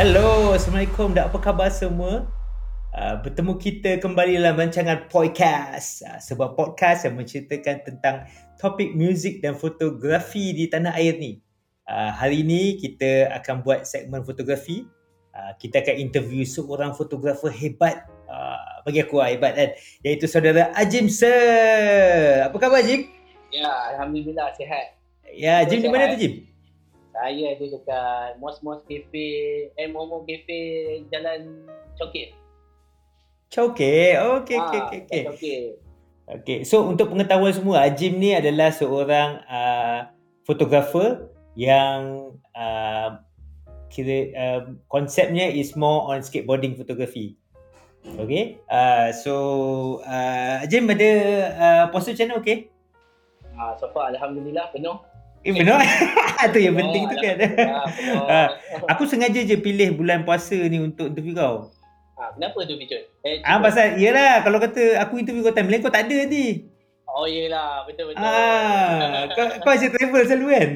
Hello, Assalamualaikum dan apa khabar semua? Uh, bertemu kita kembali dalam rancangan podcast uh, sebuah podcast yang menceritakan tentang topik muzik dan fotografi di tanah air ni. Uh, hari ini kita akan buat segmen fotografi. Uh, kita akan interview seorang fotografer hebat. Uh, bagi aku lah hebat kan. Iaitu saudara Ajim Sir. Apa khabar Ajim? Ya, Alhamdulillah sihat. Ya, Jim di mana tu Jim? Saya ada dekat Mos Mos Cafe, eh Momo Cafe Jalan Cokit. Choke. Okey, Ah, okey, okey, okey. Cokit. Okey, so untuk pengetahuan semua, Ajim ni adalah seorang uh, fotografer yang uh, kira uh, konsepnya is more on skateboarding photography. Okay, uh, so uh, Ajim ada uh, posture channel okay? Ah, so far Alhamdulillah penuh. Eh benar? tu yang penting tu kan. Ah. Aku sengaja je pilih bulan puasa ni untuk interview kau. Ah, kenapa tu Bicut? Eh, Ah pasal iyalah kalau kata aku interview kau time lain kau tak ada ni. Oh yelah, betul betul. Ah, kau kau asyik travel selalu kan?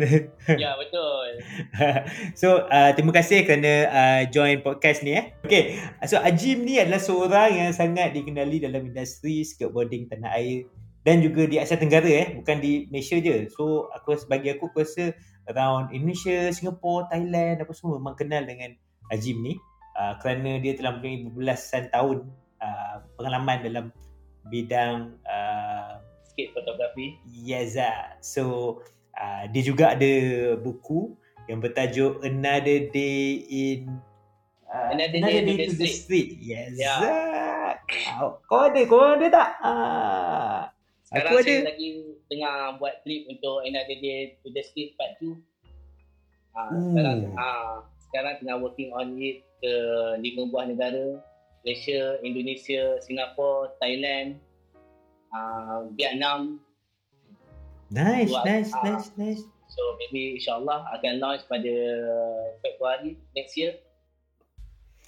ya betul. so uh, terima kasih kerana uh, join podcast ni eh. Okay, so Ajim ni adalah seorang yang sangat dikenali dalam industri skateboarding tanah air dan juga di Asia Tenggara eh, bukan di Malaysia je. So aku bagi aku aku rasa around Indonesia, Singapore, Thailand apa semua memang kenal dengan Ajim ni uh, kerana dia telah mempunyai berbelasan tahun uh, pengalaman dalam bidang uh, Sikit fotografi. Yeza. So uh, dia juga ada buku yang bertajuk Another Day in uh, Another Day to the the Street. Yes. Ya. Kau, kau ada, kau ada tak? Ah. Sekarang Aku saya ada. lagi tengah buat trip untuk Another Day to the Street Part 2. Ah, Hmm. sekarang ah, sekarang tengah working on it ke lima buah negara. Malaysia, Indonesia, Singapura, Thailand, ah, Vietnam. Nice, Buat, nice, ah. nice, nice. So maybe insyaAllah akan launch pada Februari next year.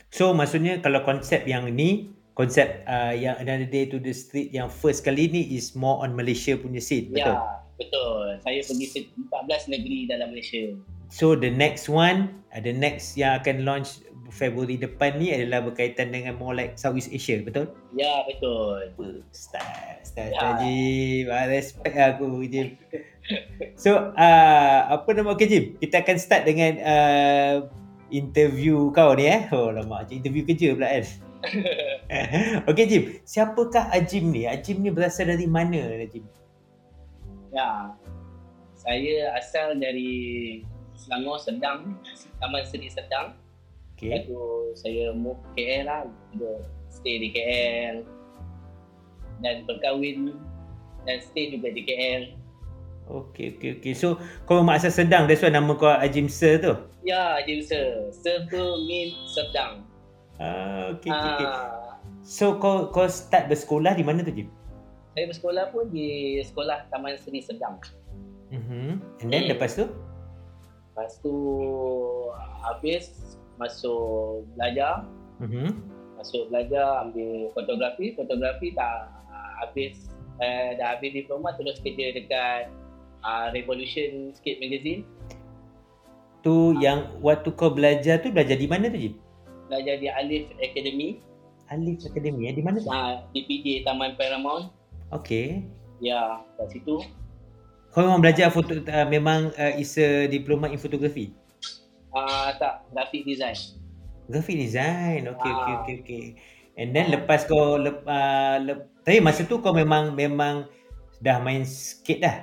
So maksudnya kalau konsep yang ni, konsep uh, yang Another Day to the Street yang first kali ni is more on Malaysia punya scene, betul? Ya, betul. Saya pergi ke 14 negeri dalam Malaysia. So the next one, uh, the next yang akan launch Februari depan ni adalah berkaitan dengan more like Southeast Asia, betul? Ya, betul. Style, style Ya. ya. Jim. Ah, respect aku Jim. So, uh, apa nama okay Jim? Kita akan start dengan uh, interview kau ni eh. Oh lama interview kerja pula kan. okay Jim, siapakah Ajim ni? Ajim ni berasal dari mana Ajim? Ya. Saya asal dari Selangor Sedang, Taman Seri Sedang. Okay. Lepas tu saya move KL lah. Stay di KL. Dan berkahwin dan stay juga di KL. Okay, okay, okay. So, kau memang asal Sedang. That's why nama kau Ajim Sir tu. Ya, Jim Sir. Serba Min Sedang. Ah, okay, okay, okay. So, kau kau start bersekolah di mana tu Jim? saya bersekolah pun di sekolah Taman Seri Sedang. Mm-hmm. And then Hmm. lepas tu? Lepas tu habis masuk belajar. Mm-hmm. Masuk belajar ambil fotografi. Fotografi dah habis eh, dah habis diploma terus kerja dekat uh, Revolution Skate Magazine. Tu yang waktu kau belajar tu belajar di mana tu Jim? Belajar di Alif Academy. Alif Academy eh? Di mana tu? Uh, DPJ Taman Paramount. Okay. Ya, kat situ. Kau memang belajar foto uh, memang uh, is a diploma in photography. Uh, tak, graphic design. Graphic design. Okay, okay, Ah. okay, okay. And then lepas kau lep, uh, lep, tapi masa tu kau memang memang dah main skate dah.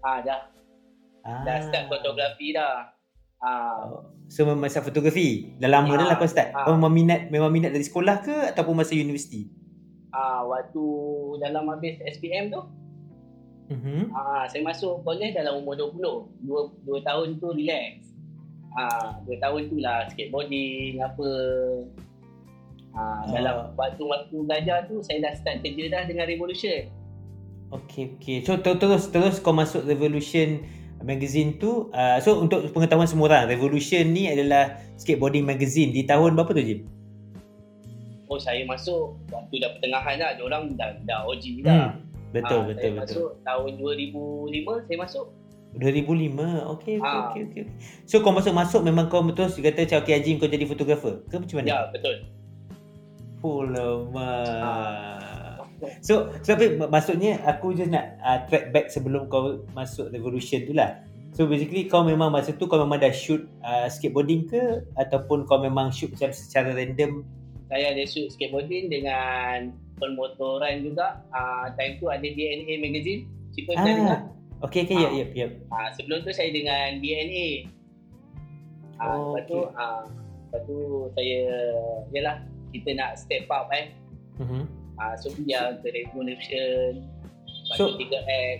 Ah, dah, Ah. dah start fotografi dah. Ah, Oh, So start fotografi. Dah lama dah lah kau start. Ah. Kau memang minat memang minat dari sekolah ke ataupun masa universiti? ah, waktu dalam habis SPM tu, Mhm. ah, saya masuk college dalam umur 20. Dua, dua tahun tu relax. Ah, dua tahun tu lah skateboarding apa. Ah, dalam Ah. waktu-waktu belajar tu saya dah start kerja dah dengan Revolution. Okay, okay. So ter- terus terus kau masuk Revolution magazine tu. Uh, so untuk pengetahuan semua orang, Revolution ni adalah skateboarding magazine di tahun berapa tu Jim? Oh saya masuk waktu dah pertengahan dah. Diorang dah, dah OG dah. Hmm. Betul, Ah, betul, saya betul. masuk tahun 2005 saya masuk. 2005. Okey okey Ah. okey okey. So kau masuk-masuk memang kau betul kata macam okey Haji kau jadi fotografer ke macam mana? Ya, betul. Oh lama. So, so tapi mak- maksudnya aku just nak uh, track back sebelum kau masuk revolution tu lah. So basically kau memang masa tu kau memang dah shoot uh, skateboarding ke ataupun kau memang shoot macam secara random? Saya ada shoot skateboarding dengan permotoran juga. Ah, time tu ada DNA magazine. Cipta pernah dengar? Ah. Okay okay Ah. yep yep yep. Ah, sebelum tu saya dengan DNA. Ah, Oh, lepas tu okey. ah, lepas tu saya yalah kita nak step up eh. Mhm. Ah, so dia ke Revolution. Lepas So- tu 3X.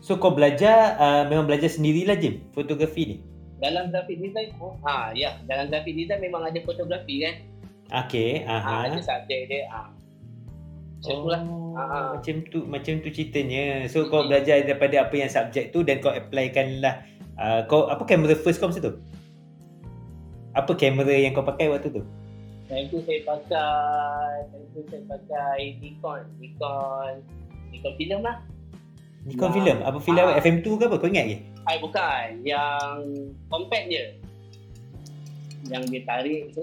So kau belajar uh, memang belajar sendirilah Jim fotografi ni. Dalam graphic design, oh, ah ya, dalam graphic design memang ada fotografi kan. Okay, Ah, aha. ada subjek dia. Ah. Macam lah. Oh, Ah. macam tu macam tu ceritanya. So kau belajar daripada apa yang subjek tu dan kau applykan lah. Uh, kau apa kamera first kau masa tu? Apa kamera yang kau pakai waktu tu? Time tu saya pakai, time tu saya pakai Nikon, Nikon, Nikon film lah. Nikon Ya. film. Apa film Ah. FM2 ke apa? Kau ingat ke? Ay, bukan. Yang compact je. Yang dia tarik tu.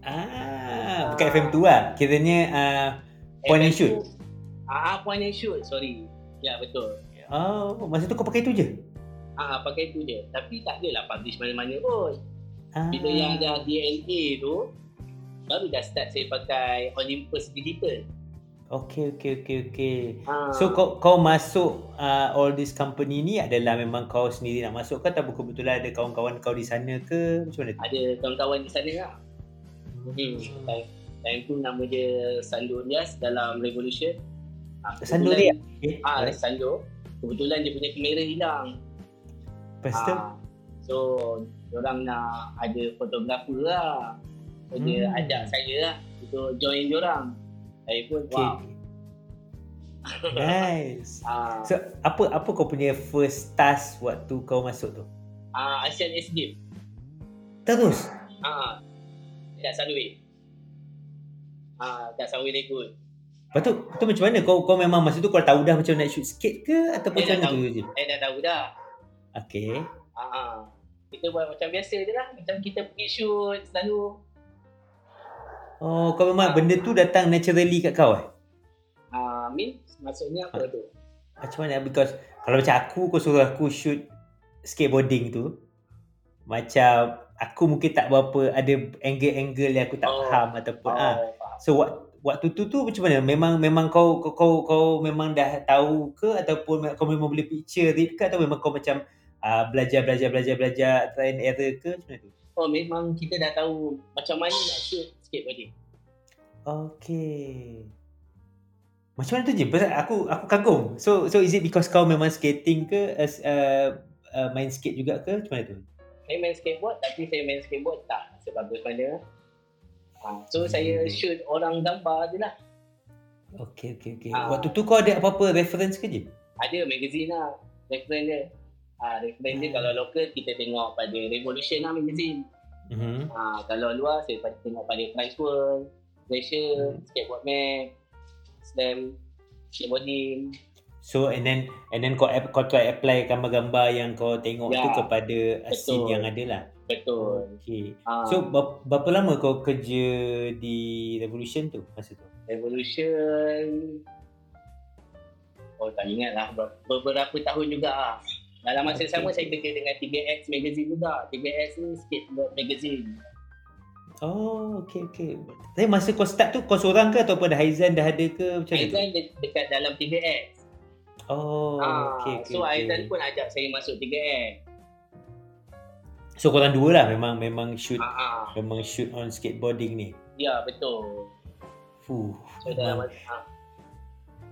Ah, bukan FM2 lah. Kiranya uh, Point and FM2. shoot? Ah, ah, point and shoot. Sorry. Ya, betul. oh, masa tu kau pakai tu je. Ah, ah, pakai tu je. Tapi tak adalah publish mana-mana pun. Ah. Bila yang dah DNA tu, baru dah start saya pakai Olympus Digital. Okay, okay, okay, okay. Ah, So kau kau masuk uh, all this company ni adalah memang kau sendiri nak masuk ke atau kebetulan ada kawan-kawan kau di sana ke? Macam mana tu? ada kawan-kawan di sana lah. Hmm. Time, time tu nama dia Sando Nias dalam Revolution. Ah, Sando kebetulan- dia? Okay. Ah, alright. Sando. Kebetulan dia punya kamera hilang. Lepas tu? Ah, so, orang nak ada fotografer lah. So, dia Hmm. ajak saya lah untuk join diorang. Saya pun, Okay. wow. Nice. Ah, So apa apa kau punya first task waktu kau masuk tu? ah, Asian Ace Games. Terus. Ah, kat Sunway. Ah, kat Sunway Lagoon. Lepas tu, tu macam mana kau kau memang masa tu kau tahu dah macam nak shoot skate ke ataupun Eh, macam mana tu? Saya dah tahu dah. Okay. Ah, ah. kita buat macam biasa je lah. Macam kita pergi shoot selalu. Oh, kau memang Ah. benda tu datang naturally kat kau eh? Ah, Min, maksudnya apa tu? Macam mana? Because kalau macam aku, kau suruh aku shoot skateboarding tu, macam aku mungkin tak berapa ada angle-angle yang aku tak Oh. faham ataupun Oh, ah. So wak- waktu tu tu macam mana? Memang memang kau kau kau, kau memang dah tahu ke ataupun kau memang boleh picture it ke atau memang kau macam uh, belajar belajar belajar belajar try and error ke macam mana tu? Oh, memang kita dah tahu macam mana nak shoot skateboarding. Okay. Macam mana tu je? Pasal aku aku kagum. So so is it because kau memang skating ke as uh, uh, main skate juga ke macam mana tu? Saya main skateboard tapi saya main skateboard tak sebagus mana. Ah, so saya shoot orang gambar je lah. Okay okay okay. Ah. Waktu tu kau ada apa-apa reference ke je? Ada magazine lah. Reference dia. Ah, reference dia Hmm. kalau local kita tengok pada Revolution lah magazine. Mhm. Ah, kalau luar saya pada tengok pada Price World, Malaysia, Hmm. Skateboard Mag, Slam, Skateboarding. So and then and then kau kau try apply gambar-gambar yang kau tengok Ya, tu kepada uh, scene betul. yang ada lah. Betul. Okay. Ah, So ber- berapa lama kau kerja di Revolution tu masa tu? Revolution Oh tak ingat lah Ber- Beberapa tahun juga lah Dalam masa Okay. sama saya kerja dengan 3X Magazine juga 3X ni skateboard magazine Oh, okay, okay. Tapi masa kau start tu, kau seorang ke ataupun ada Haizan dah ada ke macam mana tu? Aizan de- dekat dalam 3X Oh, Ah, okay, okay. So okay. Aizan pun ajak saya masuk 3X So korang dua lah memang memang shoot ah, ah. memang shoot on skateboarding ni. Ya betul Fuh. So dalam ah.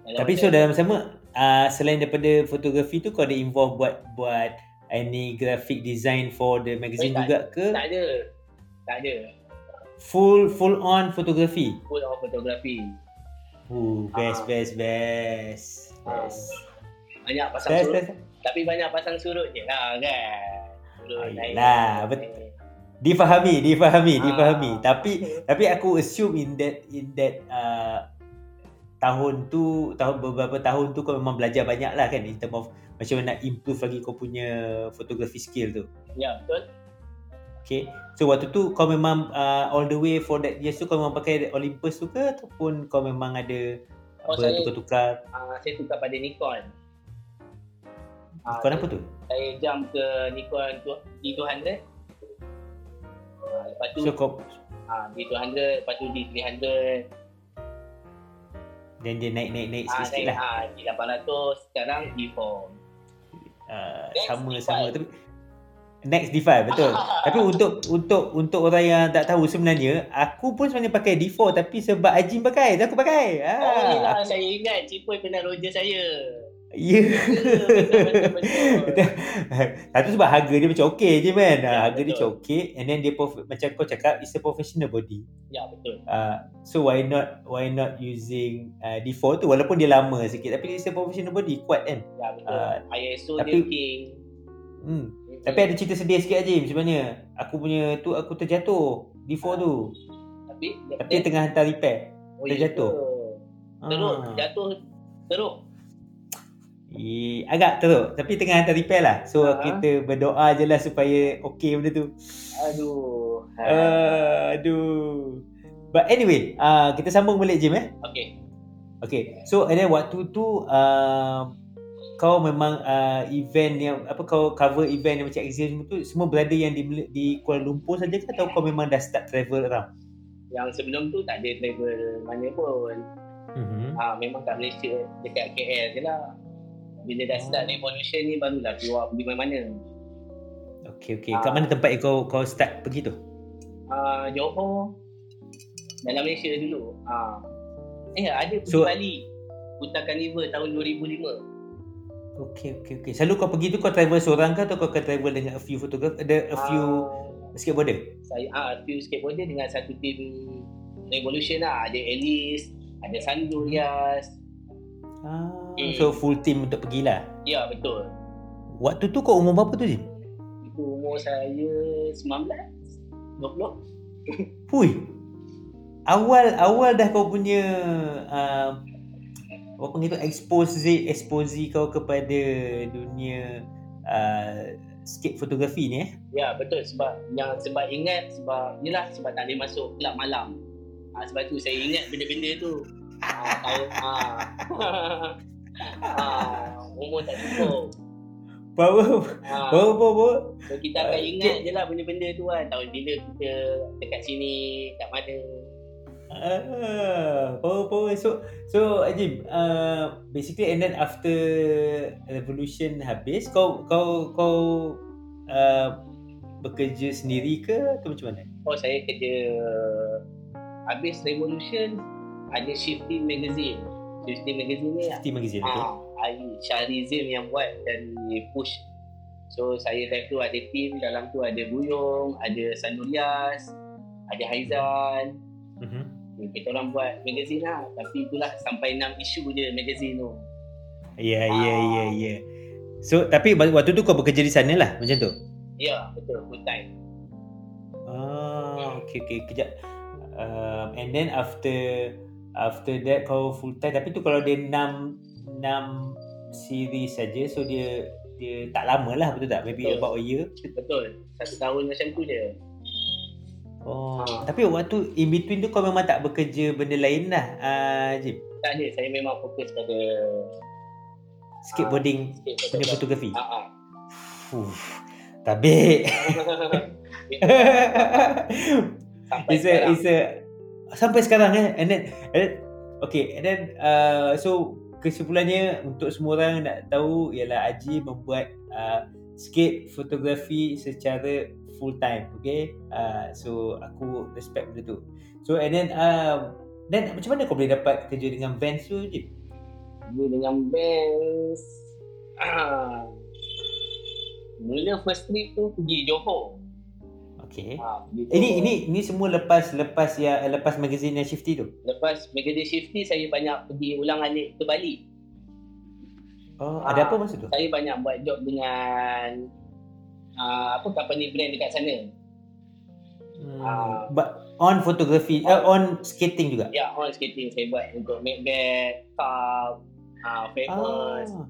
Dalam Tapi so dalam sama uh, selain daripada fotografi tu kau ada involve buat buat any graphic design for the magazine Eh, tak- juga ke? Tak ada Tak ada Full full on fotografi. Full of photography Uh, best Ah. best best. Ah. Best. Banyak pasang Best surut best. Tapi banyak pasang surut je lah kan Surut Ah, naik yelah, bet- naik. Difahami, difahami, Ah. difahami. Tapi tapi aku assume in that in that uh, tahun tu tahun beberapa tahun tu kau memang belajar banyak lah kan in term of macam mana nak improve lagi kau punya photography skill tu. Ya, betul. Okay. So waktu tu kau memang uh, all the way for that years tu kau memang pakai Olympus tu ke ataupun kau memang ada Oh, apa saya- tukar-tukar Uh, saya tukar pada Nikon. Ah, Kau apa tu? Saya jump ke Nikon tu- D200. Ah, lepas tu So kau ah, D200, lepas tu D300. Dan dia naik-naik-naik Ah, sikit-sikit naik, lah. ah, D800, sekarang D4. Uh, Next sama-sama D5. tapi next D5 betul. tapi untuk untuk untuk orang yang tak tahu sebenarnya aku pun sebenarnya pakai D4 tapi sebab Ajim pakai aku pakai. Oh, Ah. saya ingat Cipoy pernah roger saya. Ya. betul. Satu sebab harga dia macam okey je kan. Ya, harga dia betul. macam okey and then dia prof- macam kau cakap it's a professional body. Ya, betul. Uh, so why not why not using uh, D4 tu walaupun dia lama sikit tapi it's a professional body kuat kan. Ya, betul. Ah, ISO tapi- dia king. Hmm. Tapi ada cerita sedih sikit Ajim sebenarnya. Aku punya tu aku terjatuh D4 tu. tapi, Tapi tengah hantar repair. oh, terjatuh. ya ke? Teruk, Ah. jatuh teruk. Eh, agak teruk tapi tengah hantar repair lah. So Ah. kita berdoa je lah supaya okey benda tu. Aduh. Uh, aduh. But anyway, uh, kita sambung balik Jim eh. Okay. Okay. So and then waktu tu uh, kau memang uh, event yang apa kau cover event yang macam exhibition tu semua berada yang di di Kuala Lumpur saja ke atau kau memang dah start travel around? Yang sebelum tu tak ada travel mana pun. Mhm. Ha, memang kat Malaysia dekat KL je lah. Bila dah start revolution ni barulah keluar pergi mana-mana. Okay, okay. Kat mana tempat yang kau kau start pergi tu? Uh, Johor dalam Malaysia dulu. Ha. Eh ada pergi So- Bali. Kuta Carnival tahun 2005. Okay, okay, okay. Selalu kau pergi tu kau travel seorang ke atau kau akan travel dengan a few photographer, ada a few Ah, skateboarder? saya ah few skateboarder dengan satu team Revolution lah. Ada Alice, ada Sandu Rias. Ah, Hmm. so full team untuk pergilah. Ya betul. Waktu tu kau umur berapa tu Jim? Itu umur saya 19, 20. Hui. Awal awal dah kau punya uh, apa panggil tu expose expose kau kepada dunia uh, skate fotografi ni eh. Ya betul sebab yang sebab ingat sebab yelah sebab tak boleh masuk kelab malam. Ha, sebab tu saya ingat benda-benda tu. Ha, tahu ha. ha, umur tak cukup. Bawa Ha, bawa bawa. so kita akan Ah, ingat je lah benda-benda tu kan. Tahu bila kita dekat sini, kat mana. Ah, power power. So so Ajim, uh, basically and then after revolution habis kau kau kau uh, bekerja sendiri ke atau macam mana? Oh saya kerja habis Revolution ada Shifting Magazine. Shifting Magazine ni Team magazine okay. ah, I Syarizim yang buat dari push. So saya time tu ada team dalam tu ada Buyong, ada Sanulias, ada Haizan. Mhm. Kita orang buat magazine lah. Tapi itulah sampai 6 isu je magazine tu. Ya ya Ah. ya ya. So tapi waktu tu kau bekerja di sana lah macam tu. Ya, betul. Full time. Ah, okay okay kejap. Um, and then after after that kau full time tapi tu kalau dia 6 6 series saja so dia dia tak lama lah betul tak? Maybe Betul. about a year. Betul. Satu tahun macam tu je. Oh, Ah. tapi waktu in between tu kau memang tak bekerja benda lain lah, uh, Jim. Tak ada. Saya memang fokus pada Skateboarding sikit punya fotografi. Ah, ah. Fuh, tabik. Sampai it's a, it's a, sampai sekarang eh. And then, and then okay, and then uh, so kesimpulannya untuk semua orang nak tahu ialah Aji membuat uh, skate fotografi secara full time, okay? Uh, so aku respect benda tu. So and then um, then macam mana kau boleh dapat kerja dengan Vans tu, Jim? Dulu dengan Benz ah. Mula first trip tu pergi Johor Okay. ah, pergi Ini Johor. ini ini semua lepas lepas ya lepas magazine yang Shifty tu. Lepas Magazine Shifty saya banyak pergi ulang alik ke Bali Oh, Ah. ada apa masa tu? Saya banyak buat job dengan ah, Apa company brand dekat sana Hmm, Ah. but on photography, uh, on skating juga. Ya on skating saya buat untuk Macbeth, Cup Ah, famous, Ah.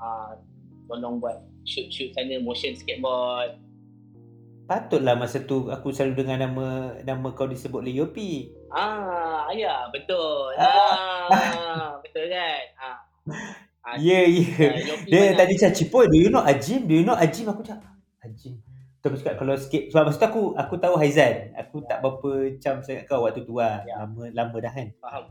Ah, tolong buat shoot-shoot sana motion skateboard. Patutlah masa tu aku selalu dengar nama nama kau disebut oleh Yopi. Ah, ya, betul. Ah, betul kan? Ah. Ah, Ya, ya. ah, Dia banyak. tadi cakap, Cipoy, do you know Ajim? Do you know Ajim? Aku cakap, "Ah, Ajim. Tu aku cakap, kalau sikit, sebab masa tu aku, aku tahu Haizan. Aku tak berapa macam sangat kau waktu tu lah. Ya. Lama, lama dah kan. Faham.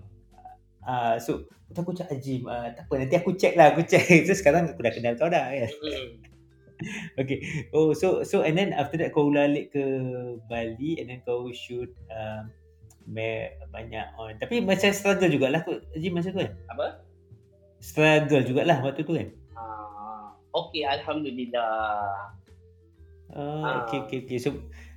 Ah, so, aku cakap Ajim. Ah, tak apa, nanti aku check lah. Aku check. So, sekarang aku dah kenal kau dah kan. Mm. Okay. Oh, so so and then after that kau ulang alik ke Bali and then kau shoot um, me, banyak on. Tapi macam struggle jugalah kot Haji masa tu kan? Apa? Struggle jugalah waktu tu kan? Ah, okay, Alhamdulillah. Ah, Ah. okay, okay, okay. So,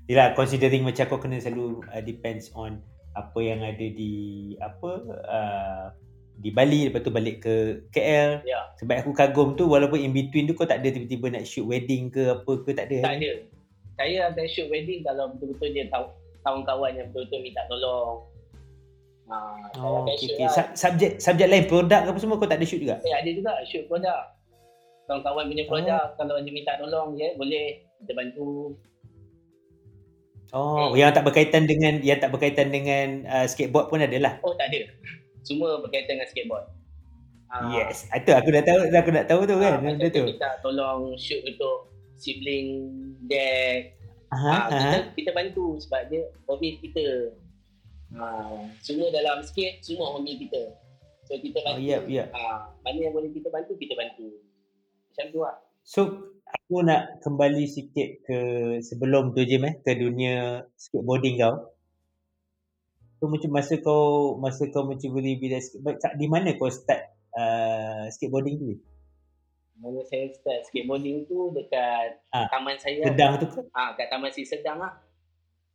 yelah, considering macam kau kena selalu uh, depends on apa yang ada di apa uh, di Bali lepas tu balik ke KL. Ya. Sebab aku kagum tu walaupun in between tu kau tak ada tiba-tiba nak shoot wedding ke apa ke tak ada. Tak ada. Saya akan shoot wedding kalau betul-betul dia tahu kawan-kawan yang betul-betul minta tolong. Ah, saya Oh, okay, okay. lah. Sub- subjek subjek lain produk ke apa semua kau tak ada shoot juga? Eh, ada juga shoot produk. Kawan-kawan punya produk, kalau dia minta tolong, ya boleh kita bantu. Oh, Hmm. yang tak berkaitan dengan yang tak berkaitan dengan uh, skateboard pun ada lah. Oh, tak ada. Semua berkaitan dengan skateboard. Ah, Yes, itu aku dah tahu aku nak tahu tu ah, kan. macam Benda tu. minta tolong shoot untuk sibling deck. Aha, Ah, aha. kita, kita bantu sebab dia hobi kita. Ah, semua dalam skate, semua hobi kita. So, kita Oh, bantu. yep, yep. Ah, mana yang boleh kita bantu, kita bantu. Macam tu lah. So, aku nak kembali sikit ke sebelum tu je eh, ke dunia skateboarding kau. So, macam masa kau masa kau mencuburi bidang skateboard, kat- di mana kau start uh, skateboarding tu? Mula saya start skateboarding tu dekat Ah, taman saya. Sedang tu ke? Ah, kat Taman Si Sedang lah.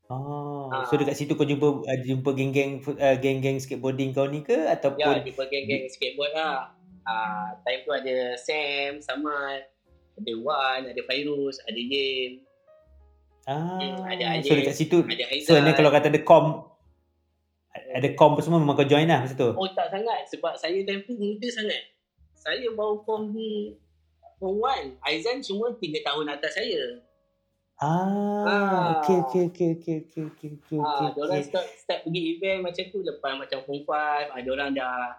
Oh, Ah. so dekat situ kau jumpa uh, jumpa geng-geng uh, geng-geng skateboarding kau ni ke Ya, ataupun jumpa geng-geng skateboard lah. Ah, time tu ada Sam, Samad, ada Wan, ada Fairuz, ada Yin, ah Hmm, ada so Aziz, dekat situ ada so ni kalau kata ada com ada apa semua memang kau join lah masa tu. Oh tak sangat sebab saya time tu muda sangat. Saya baru form di form 1. Aizan semua 3 tahun atas saya. Ah, Ah. okey okey okey okey okey okey okey. Ah, orang okey. start, start pergi event macam tu lepas macam form 5, ada orang dah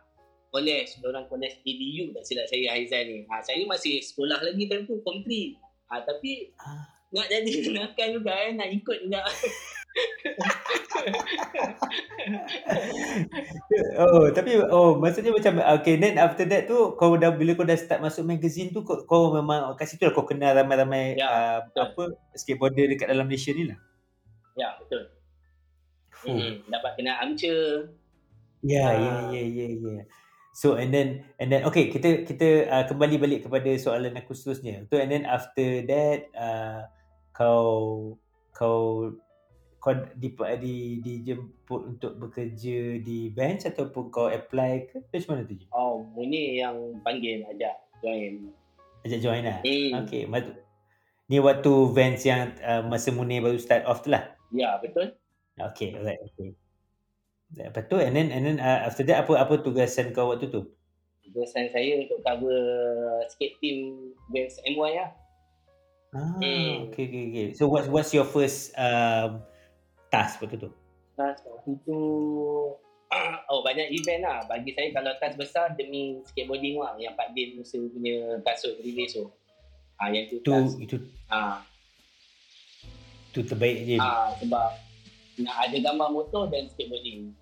college, orang college EDU tak silap saya Aizan ni. Ah, saya masih sekolah lagi time tu form 3. Ah, tapi Ah. Nak jadi kenakan juga eh, nak ikut juga. Oh, tapi oh maksudnya macam okay then after that tu kau dah bila kau dah start masuk magazine tu kau, kau memang kat situ lah kau kenal ramai-ramai Ya, uh, apa skateboarder dekat dalam Malaysia ni lah. ya, betul. Fuh. Hmm, dapat kenal Amca. Ya, ya, Ah. ya, ya, ya. So and then and then okay kita kita uh, kembali balik kepada soalan aku seterusnya. So and then after that uh, kau kau kau di, di dijemput untuk bekerja di bench ataupun kau apply ke? Macam mana tu? Oh, Munir yang panggil ajak join. Ajak join lah. Hmm. Okay, ni waktu Vans yang uh, masa Munir baru start off tu lah. Ya, betul. Okay, alright, okay. Lepas tu, and then, and then uh, after that, apa apa tugasan kau waktu tu? Tugasan saya untuk cover skate team Vans MY lah. Ah, Hmm. okay, okay, okay. So, what's what's your first um, task waktu tu? Tas waktu tu Oh banyak event lah Bagi saya kalau tas besar Demi skateboarding lah Yang Pak Din Musa punya kasut release tu ah, Yang tu Tu, tas itu, ah, tu terbaik je. ah, Sebab Nak ada gambar motor dan skateboarding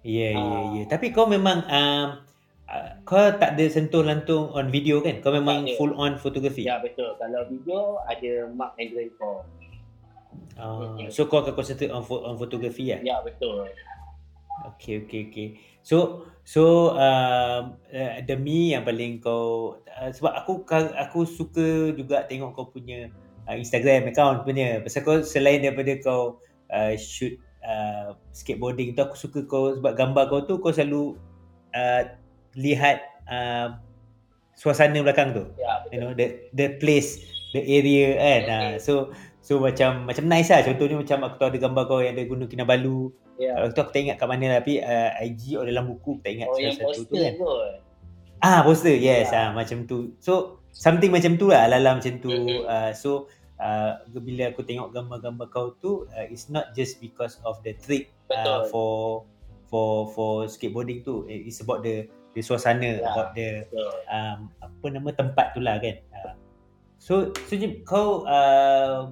Ya, ya, ah. ya. Tapi kau memang, um, uh, kau tak ada sentuh lantung on video kan? Kau memang Tak ada. full on fotografi? Ya betul Kalau video Ada Mark and Grandpa Ah, so, kau akan concentrate on, on fotografi lah? Ya betul Okay, okay, okay. So, so um, uh, demi yang paling kau uh, sebab aku aku suka juga tengok kau punya uh, Instagram account punya. Pasal kau selain daripada kau uh, shoot uh, skateboarding tu aku suka kau sebab gambar kau tu kau selalu uh, lihat uh, suasana belakang tu. Ya You know the the place, the area kan. Uh, so so macam macam nice lah. Contohnya macam aku tahu ada gambar kau yang ada Gunung Kinabalu. Ya Kalau tu aku tak ingat kat mana tapi uh, IG atau dalam buku aku tak ingat Oh yang satu tu kan. kot Ah, poster. Yes, Ya. ah macam tu. So, something macam tu lah ala macam tu. Mhm. Uh, so, uh, bila aku tengok gambar-gambar kau tu, uh, it's not just because of the trick uh, Betul. for for for skateboarding tu. It's about the the suasana, Ya. about the Betul. um, apa nama tempat tu lah kan. Uh, so, so Jim, kau uh,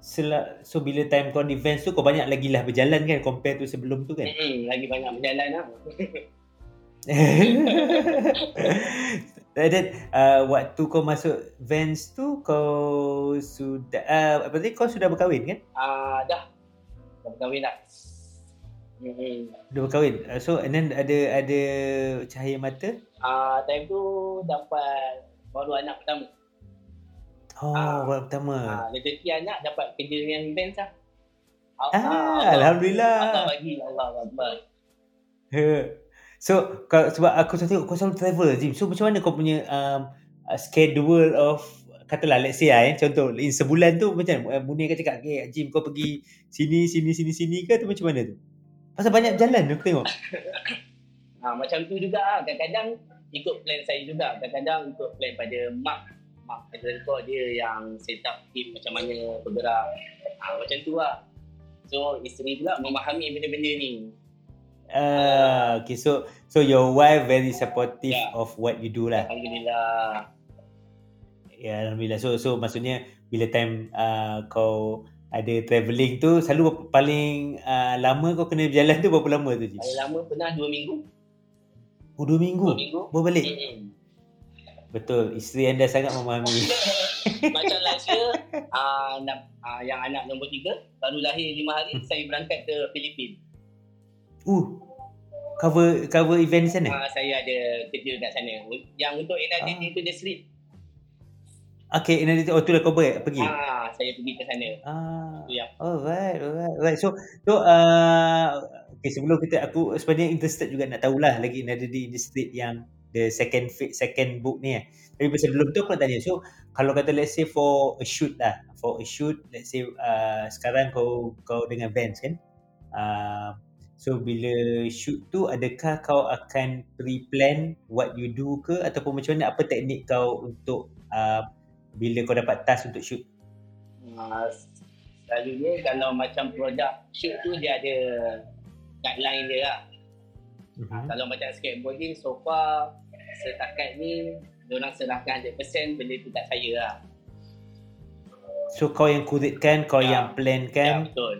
sel- so bila time kau events tu kau banyak lagi lah berjalan kan compare tu sebelum tu kan? Mm-mm, lagi banyak berjalan lah. Dan uh, waktu kau masuk Vans tu kau sudah uh, apa tadi kau sudah berkahwin kan? Ah, dah. Dah berkahwin dah. Mm-mm. Sudah berkahwin. Uh, so and then ada ada cahaya mata. Ah, time tu dapat baru anak pertama. Oh, Ah. orang pertama. Ah, rezeki anak dapat kerja dengan event lah. Ah, Ah, Alhamdulillah. Allah bagi Allah Akbar. so kau, sebab aku selalu tengok kau selalu travel Jim. So macam mana kau punya um, uh, schedule of katalah let's say lah, eh, contoh in sebulan tu macam uh, Munir akan cakap okay, Jim kau pergi sini sini sini sini ke atau macam mana tu? Pasal banyak jalan aku tengok. Ha, macam tu juga ah. Kadang-kadang ikut plan saya juga. Kadang-kadang ikut plan pada Mark. Mark Adrianco dia yang set up team macam mana bergerak. Ha, macam tu lah. So isteri pula memahami benda-benda ni. Ah, okay. So so your wife very supportive Yeah. of what you do lah. Alhamdulillah. Ya, alhamdulillah. So so maksudnya bila time uh, kau ada travelling tu selalu paling uh, lama kau kena berjalan tu berapa lama tu? Paling lama pernah dua minggu. Oh, dua minggu. Dua minggu. Baru balik. Mm-mm. Betul. Isteri anda sangat memahami. Macam last year, uh, nak, uh, yang anak nombor tiga, baru lahir lima hari, saya berangkat ke Filipina. uh. Cover cover event di sana. Uh, saya ada kerja kat sana. Yang untuk NRTT Ah. tu dia street. Okay, ini oh tu lah kau ber- pergi. Ah, saya pergi ke sana. Ah. Tu yang Alright, alright, alright. So, so uh, okay, sebelum kita aku sebenarnya interested juga nak tahulah lagi ada di industri yang the second second book ni eh. Tapi sebelum tu aku nak tanya. So, kalau kata let's say for a shoot lah, for a shoot, let's say uh, sekarang kau kau dengan Vans kan? Uh, so bila shoot tu adakah kau akan pre-plan what you do ke ataupun macam mana apa teknik kau untuk uh, bila kau dapat task untuk shoot? uh, selalunya kalau macam produk shoot tu dia ada guideline dia lah. Mhm. Kalau macam skateboarding so far setakat ni diorang serahkan 100% benda tu kat saya lah. So kau yang kuritkan, kau Ya. yang plan Ya, betul.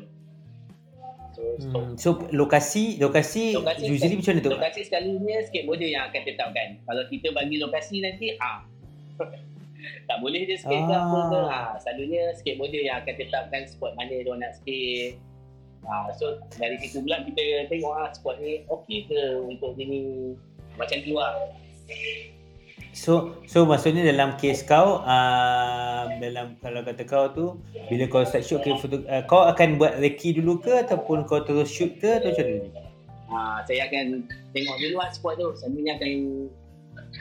So, so Hmm. So lokasi, lokasi, Lokasi usually macam mana tu? lokasi sekalinya skateboarder yang akan tetapkan. Kalau kita bagi lokasi nanti ah tak boleh je skate ke Ah. apa ke. Ha, selalunya skateboarder yang akan tetapkan spot mana dia nak skate. Ha, so dari situ pula kita tengok ah spot ni okey ke untuk ini macam tu lah. So so maksudnya dalam kes kau uh, dalam kalau kata kau tu bila kau start shoot ke foto uh, kau akan buat recce dulu ke ataupun kau terus shoot ke atau macam mana? Ha, saya akan tengok dulu lah spot tu. Selalunya akan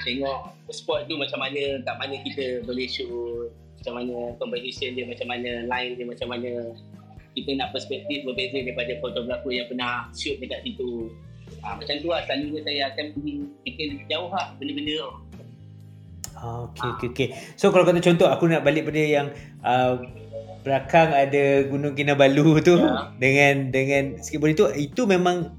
tengok spot tu macam mana, kat mana kita boleh shoot, macam mana composition dia, macam mana line dia, macam mana kita nak perspektif berbeza daripada fotografer yang pernah shoot dekat situ. Ha, macam tu lah, selalunya saya akan pergi fikir jauh lah benda-benda tu. Ah, okay, okay, okay. So kalau kata contoh aku nak balik pada yang uh, belakang ada Gunung Kinabalu tu Ya. dengan dengan skateboard itu itu memang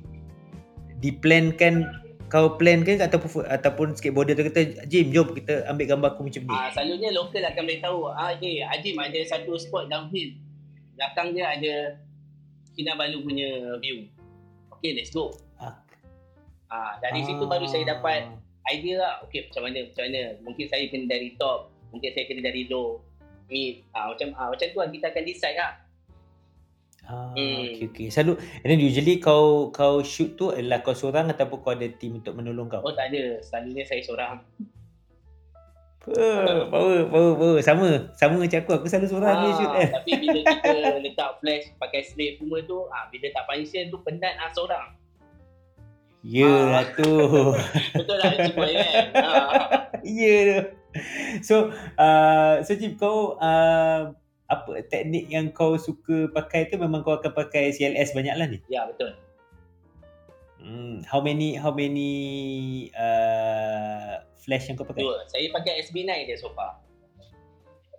diplankan kau plan ke ataupun ataupun skateboarder tu kata Jim jom kita ambil gambar aku macam ni. Ha, selalunya lokal akan beritahu, ah, hey, Ajim ada satu spot downhill. Belakang dia ada Kinabalu punya view. Okay, let's go. Ah. Ah, dari situ baru saya dapat idea lah okay macam mana macam mana mungkin saya kena dari top mungkin saya kena dari low mid ah macam ah macam tu lah kita akan decide lah Ah, Hmm. okay, okay. Selalu, and then usually kau kau shoot tu adalah kau seorang ataupun kau ada team untuk menolong kau? oh tak ada selalunya saya seorang Oh, power, power, power. Sama, sama macam aku. Aku selalu seorang ah, ni shoot eh. tapi bila kita letak flash pakai slate semua tu ah bila tak function tu penat ah seorang Ya lah tu. betul lah kan ah. Ya tu. So, uh, so Jim, kau uh, apa teknik yang kau suka pakai tu memang kau akan pakai CLS banyak lah ni? ya betul Hmm, how many how many uh, flash yang kau pakai? Dua. Saya pakai SB9 dia so far.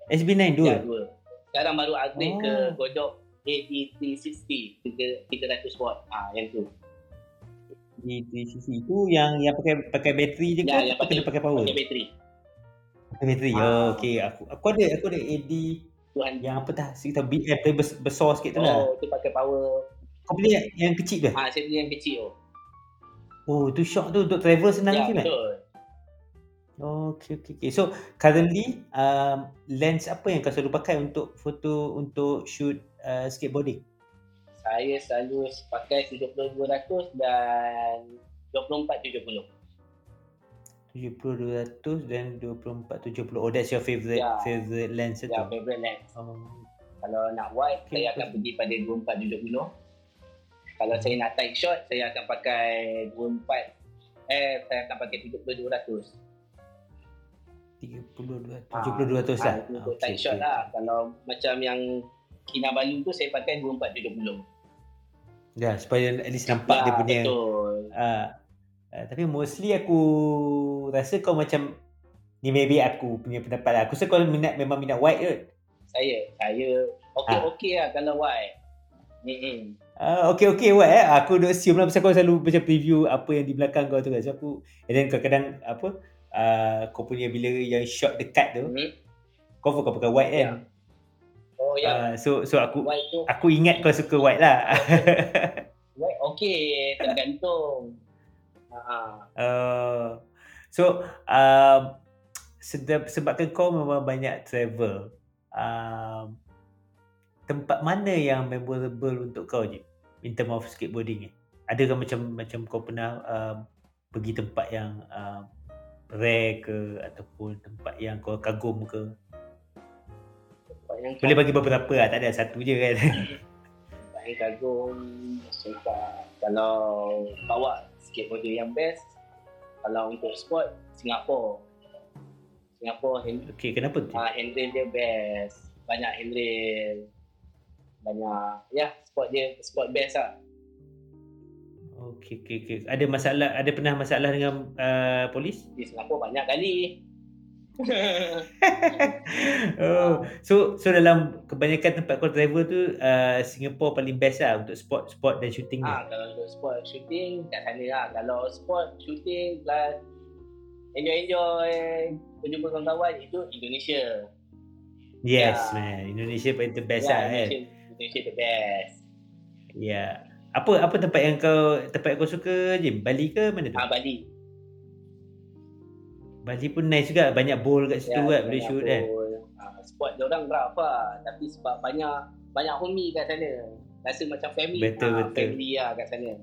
SB9 dua. Ya, dua. Sekarang baru upgrade Oh. ke Godok AD360 3 300 watt. Ah, yang tu. Di, di sisi itu yang yang pakai pakai bateri je Ya, ke? yang kena pakai power? Pakai bateri. Pakai bateri. Ah. Oh, okey. Aku aku ada aku ada AD Tuhan. yang apa dah sekitar BM tapi bes, besar sikit tu lah. Oh, tu pakai power. Kau beli yang, yang kecil tu? Ah, saya beli yang kecil tu. Oh, tu shock tu untuk travel senang Ya, je kan? betul. Oh, okay, okay, okay. So, currently, um, lens apa yang kau selalu pakai untuk foto, untuk shoot uh, skateboarding? Saya selalu pakai 70-200 dan 24-70. 70-200 dan 24-70. Oh, that's your favorite Ya. favorite lens tu? Ya, favorite lens. Oh, Kalau nak wide, Okay, saya akan pergi pada 24-70. Kalau saya nak tight shot, saya akan pakai 24 eh saya akan pakai 70-200. 30-200. Ah, 70-200 lah? Ah, itu untuk Okay, tight shot okay. lah. Kalau macam yang Kinabalu tu saya pakai 24-70. Ya, supaya at least nampak dia Ya, punya Betul. Uh, uh, tapi mostly aku rasa kau macam ni maybe aku punya pendapat lah. Aku rasa kau minat memang minat white kot. Saya, saya Ah. okey-okey lah kalau wide. Hmm. Uh, okay okay white eh. Aku dah assume lah pasal kau selalu macam preview apa yang di belakang kau tu kan. So aku and then kadang-kadang apa uh, kau punya bila yang shot dekat tu Hmm. kau kau pakai white kan. Oh ya, Uh, so so aku aku ingat kau suka white lah. wide okey, tergantung. Ha. uh, so sedap, sebabkan kau memang banyak travel um, tempat mana yang memorable untuk kau je in term of skateboarding ni adakah macam macam kau pernah um, pergi tempat yang um, rare ke ataupun tempat yang kau kagum ke? Yang boleh bagi beberapa lah tak ada satu je kan? Saya kagum suka kalau bawa skateboarder yang best kalau untuk sport Singapore. Singapore hand, okay kenapa tu? Uh, handrail dia best. Banyak handrail banyak ya sport dia sport best lah. Okay, okay, okay. ada masalah ada pernah masalah dengan uh, polis? Di Singapore banyak kali oh, so so dalam kebanyakan tempat kau travel tu uh, Singapore paling best lah untuk sport sport dan shooting ah ni. kalau untuk sport shooting kat sana lah kalau sport shooting plus enjoy enjoy berjumpa kawan-kawan itu Indonesia Yes Ya. man, Indonesia paling the best Ya, lah kan. Indonesia, Indonesia the best Ya. Yeah. Apa apa tempat yang kau tempat yang kau suka Jim? Bali ke mana tu? ah Bali Bali pun nice juga, banyak bowl kat situ kan, boleh shoot kan. pun, ah, sport dia orang rough lah tapi sebab banyak banyak homie kat sana rasa macam family Betul, ah, betul. family lah kat sana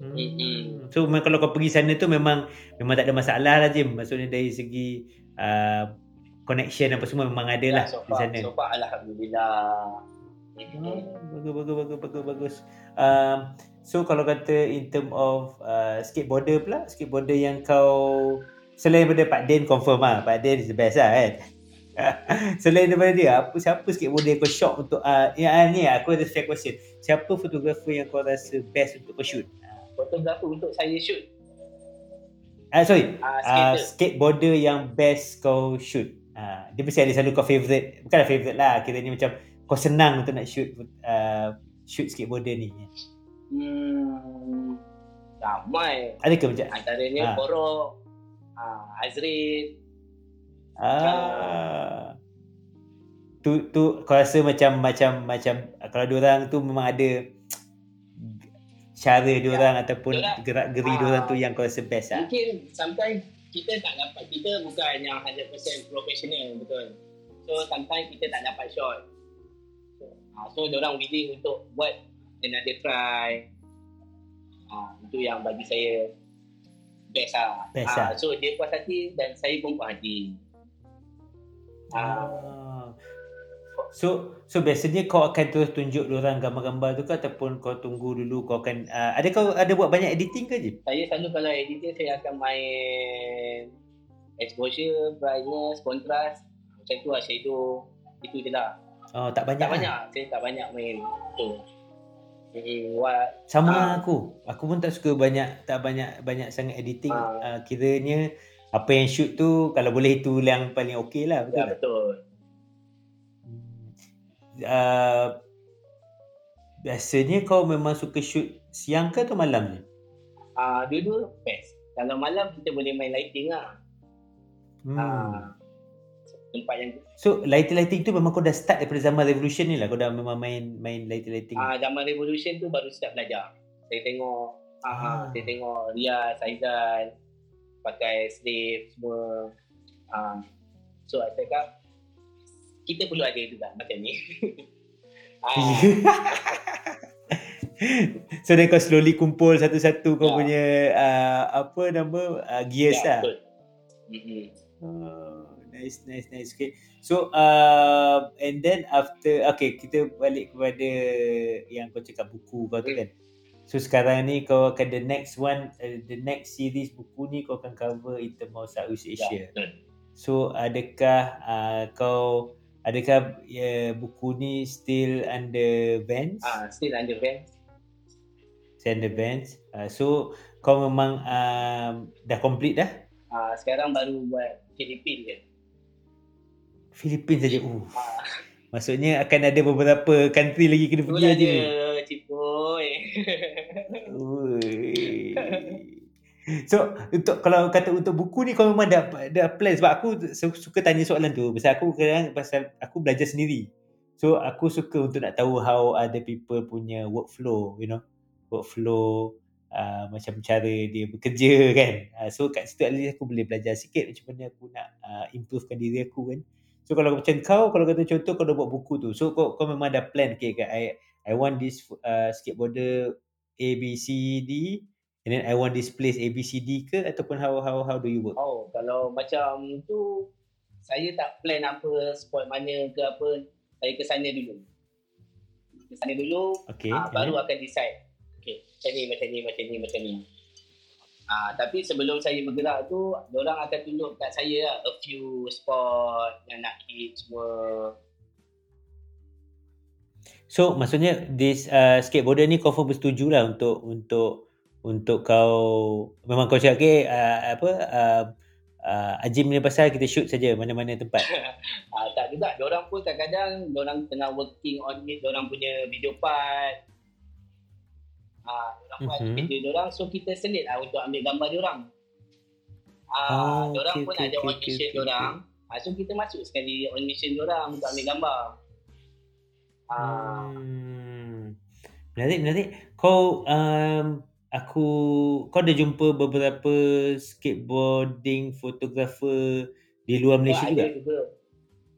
Hmm. Mm-mm. So memang kalau kau pergi sana tu memang memang tak ada masalah lah Jim. Maksudnya dari segi uh, connection apa semua memang ada lah Ya, so di far, sana. so far Alhamdulillah Oh, bagus bagus bagus bagus bagus. Um, so kalau kata in term of uh, skateboarder pula, skateboarder yang kau selain daripada Pak Den confirm lah, Pak Den is the best lah kan. selain daripada dia, apa siapa skateboarder yang kau shock untuk uh, yang uh, ni aku ada fair question. Siapa fotografer yang kau rasa best untuk kau shoot? fotografer untuk saya shoot Ah uh, sorry, ah, uh, skater skateboarder yang best kau shoot. Uh, dia mesti ada selalu kau favourite. Bukanlah favourite lah, kiranya macam kau senang untuk nak shoot uh, shoot skateboarder ni. hmm, ramai Ada ke macam antaranya Ah. Korok ah, Azrin Ah. Tu tu kau rasa macam macam macam kalau dia orang tu memang ada cara dia orang ataupun Diorang- gerak geri ah. dia orang tu yang kau rasa best ah. mungkin sometimes kita tak dapat kita bukan yang 100% professional betul so sometimes kita tak dapat shot ah, so orang willing untuk buat another try ah, itu yang bagi saya best lah Best Ah, lah. so dia puas hati dan saya pun puas hati ah, Ah. So so biasanya kau akan terus tunjuk orang gambar-gambar tu ke ataupun kau tunggu dulu kau akan uh, ada kau ada buat banyak editing ke je? saya selalu kalau editing saya akan main exposure, brightness, contrast macam tu lah shadow itu je lah Oh tak banyak. tak lah. banyak saya tak banyak main tu What Sama Ah. aku. Aku pun tak suka banyak tak banyak banyak sangat editing. Ah. Uh, kiranya apa yang shoot tu kalau boleh itu yang paling okey lah betul ya tak? betul. Uh, biasanya kau memang suka shoot siang ke atau malam je? Ah, dua-dua best. Kalau malam kita boleh main lighting lah. Hmm. Ah, tempat yang So lighting-lighting tu memang kau dah start daripada zaman revolution ni lah kau dah memang main main lighting-lighting. ah, zaman revolution tu baru start belajar. Saya tengok ah, Ah. ah. saya tengok Riaz, Aizan pakai slave semua. Ah, so saya cakap kita perlu ada juga macam ni. ah, so then kau slowly kumpul satu-satu kau Ya. punya uh, apa nama uh, gears ya, lah. betul. Mm-hmm. Oh, nice, nice, nice. Okay. So, uh, and then after, okay, kita balik kepada yang kau cakap buku kau tu kan. So, sekarang ni kau akan the next one, uh, the next series buku ni kau akan cover in terms of Southeast Asia. Ya, betul. So, adakah uh, kau, adakah uh, buku ni still under Vans? Ah, still under Vans. Still under Vans. Uh, so, kau memang um, dah complete dah? Ah, sekarang baru buat Filipin je. Philippines saja. Uh. Maksudnya akan ada beberapa country lagi kena pergi aja. dia, Cipoy. Ui. So untuk kalau kata untuk buku ni kau memang dah dah plan sebab aku su- suka tanya soalan tu pasal aku kadang pasal aku belajar sendiri. So aku suka untuk nak tahu how other people punya workflow, you know. Workflow uh, macam cara dia bekerja kan. Uh, so kat situ at least aku boleh belajar sikit macam mana aku nak uh, improvekan diri aku kan. So kalau macam kau kalau kata contoh kau dah buat buku tu. So kau kau memang dah plan okay, okay I I want this uh, skateboarder A B C D and then I want this place A B C D ke ataupun how how how do you work? Oh, kalau macam tu saya tak plan apa spot mana ke apa, saya ke sana dulu. Ke sana dulu, Okay. ah, baru akan decide. Okay, macam ni, macam ni, macam ni, macam ni. Ah, tapi sebelum saya bergerak tu, orang akan tunjuk kat saya lah a few spot yang nak hit semua. So maksudnya this uh, skateboarder ni pun bersetuju lah untuk untuk untuk kau memang kau cakap okay, uh, apa uh, uh, Ajim ni pasal kita shoot saja mana-mana tempat. Ah, tak juga, orang pun kadang-kadang orang tengah working on it, orang punya video part. Ah, orang buat Mhm. kerja orang, so kita selit lah untuk ambil gambar orang. Ah, Oh, orang okay, pun okay, ada okay, mission okay, orang. Ah, so kita masuk sekali on mission orang untuk ambil gambar. Ah, Hmm. Menarik, menarik. Kau um, aku kau dah jumpa beberapa skateboarding photographer di luar Malaysia ada juga? juga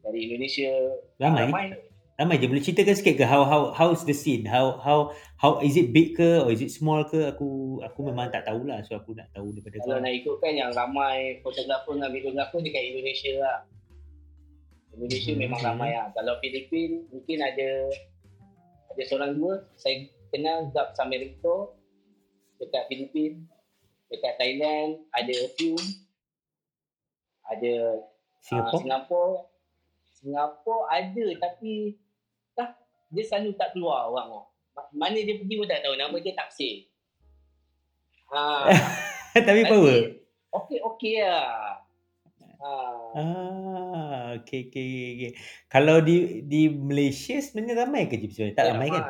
dari Indonesia. Ramai. Ramai. Ramai je boleh ceritakan sikit ke how how how's the scene? How how how is it big ke or is it small ke? Aku aku memang tak tahulah so aku nak tahu daripada kau. Kalau nak ikutkan yang ramai fotografer dengan videografer dekat Indonesia lah. Indonesia Mhm. memang ramai lah. Kalau Filipin mungkin ada ada seorang dua. Saya kenal Zab Samerito dekat Filipin. Dekat Thailand ada a few. Ada Singapore. Singapore? Singapore. Singapore ada tapi dia selalu tak keluar orang tu. Mana dia pergi pun tak tahu. Nama dia Taksir. Ha. Tapi power. Okey okey lah. Ha. Ah, okay, okay, okay, okay. Kalau di di Malaysia sebenarnya ramai ke Jeep sebenarnya? Tak ramai kan?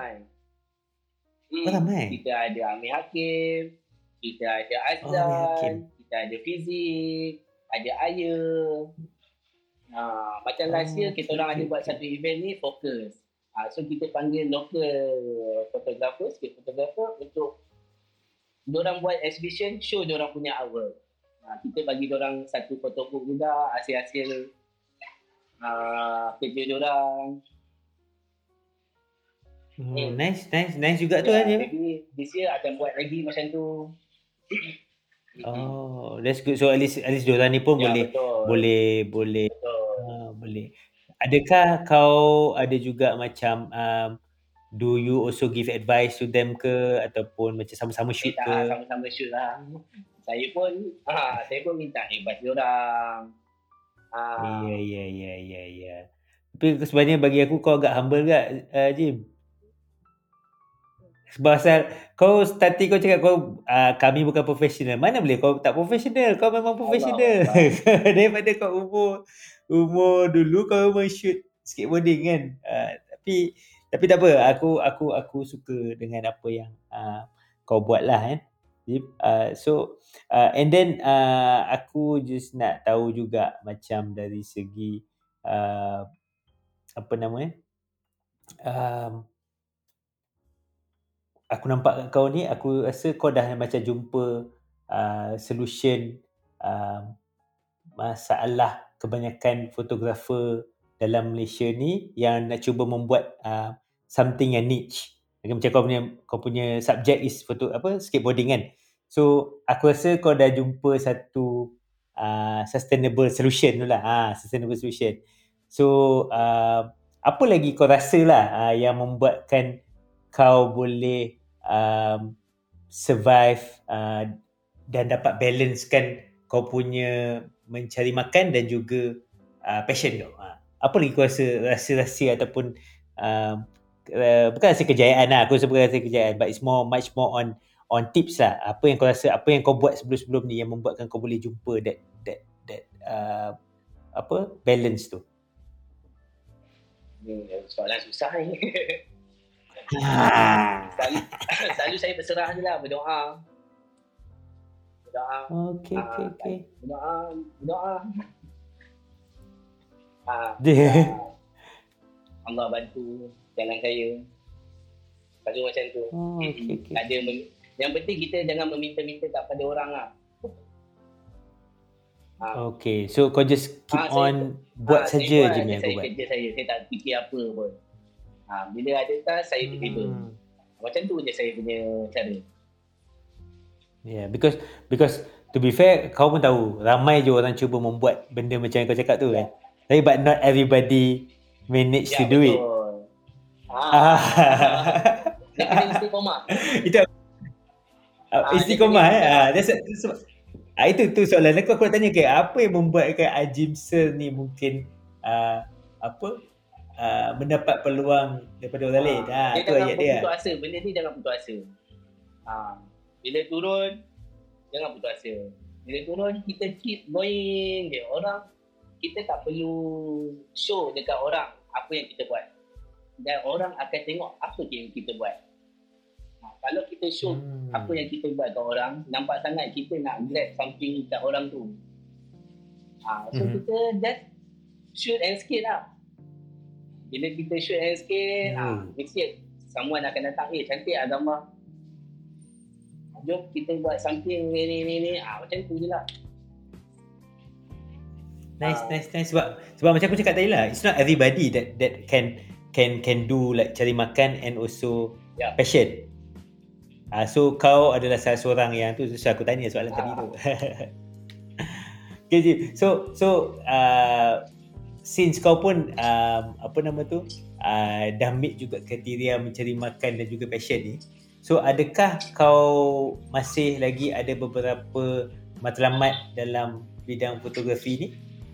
Hmm. Oh, ramai. Kita ada Amir Hakim, kita ada Oh, Hakim. Azlan, kita ada Fizik, ada Aya. Ha, macam last year Oh, kita okay, orang ada okay, buat okay. satu event ni fokus. Ha, so kita panggil local photographer, skate photographer untuk orang buat exhibition show orang punya artwork. Ha, kita bagi orang satu photobook juga hasil-hasil uh, kerja orang. Oh, nice, nice, nice juga tu kan. Jadi this year akan buat lagi macam tu. Oh, that's good. So at least at least diorang ni pun Ya, boleh betul. boleh boleh Betul. ah, boleh. Adakah kau ada juga macam um, do you also give advice to them ke ataupun macam sama-sama shoot ke? sama-sama shoot lah. Saya pun ah, saya pun minta advice orang. Ah, Ya ya ya ya ya. Tapi sebenarnya bagi aku kau agak humble gak uh, Jim? Sebab asal kau starting kau cakap kau uh, kami bukan profesional. Mana boleh kau tak profesional? Kau memang profesional. Daripada kau umur umur dulu kau memang shoot skateboarding kan. Uh, tapi tapi tak apa. Aku aku aku suka dengan apa yang uh, kau buat lah kan. Uh, so uh, and then uh, aku just nak tahu juga macam dari segi uh, apa namanya um, aku nampak kau ni aku rasa kau dah macam jumpa uh, solution uh, masalah kebanyakan fotografer dalam Malaysia ni yang nak cuba membuat uh, something yang niche. Macam kau punya kau punya subject is foto apa skateboarding kan. So aku rasa kau dah jumpa satu uh, sustainable solution tu lah. Ha, sustainable solution. So uh, apa lagi kau rasa lah uh, yang membuatkan kau boleh um, survive uh, dan dapat balancekan kau punya mencari makan dan juga uh, passion kau. Uh, apa lagi kau rasa rasa-rasa ataupun uh, uh, bukan rasa kejayaan lah. Aku rasa bukan rasa kejayaan but it's more much more on on tips lah. Apa yang kau rasa, apa yang kau buat sebelum-sebelum ni yang membuatkan kau boleh jumpa that that that uh, apa balance tu. Hmm, soalan susah ni. Ha. selalu, selalu saya berserah je lah, berdoa. Berdoa. Okay, ha, okay, okay. Berdoa, berdoa. Ha, Dia. Allah bantu jalan saya. Selalu macam tu. Oh, okay, okay. Ada yang penting kita jangan meminta-minta tak pada orang lah. Ha. Okay, so kau just keep ha, on saya, buat ha, saja je ni aku buat. Saya kerja saya, saya tak fikir apa pun. Ha, bila ada task, saya hmm. deliver. Macam tu je saya punya cara. Yeah, because because to be fair, kau pun tahu ramai je orang cuba membuat benda macam yang kau cakap tu kan. Tapi but not everybody manage ya, to do betul. it. Ah. Dia kena istiqomah. Itu uh, istiqomah eh. Ah, that's, that's, ah, itu tu soalan aku aku nak tanya ke apa yang membuatkan Ajim Sir ni mungkin uh, apa uh, mendapat peluang daripada orang lain. Ha, dia tu ayat dia. Putus asa. Benda ni jangan putus asa. Ha, bila turun, jangan putus asa. Bila turun, kita keep going je. Orang, kita tak perlu show dekat orang apa yang kita buat. Dan orang akan tengok apa yang kita buat. Ha, kalau kita show hmm. apa yang kita buat kat orang, nampak sangat kita nak grab something kat orang tu. Ha, so hmm. kita just shoot and skate lah bila kita shoot hand sikit, hmm. ha, mesti someone akan datang, eh cantik gambar. Jom kita buat something ni ni ni ni. Ah macam tu je lah. Nice, uh, nice, nice. Sebab sebab macam aku cakap tadi lah, it's not everybody that that can can can do like cari makan and also yeah. passion. Ah uh, so kau adalah salah seorang yang tu so aku tanya soalan uh. tadi tu. okay, so so uh, since kau pun um, apa nama tu uh, dah meet juga kriteria mencari makan dan juga passion ni so adakah kau masih lagi ada beberapa matlamat dalam bidang fotografi ni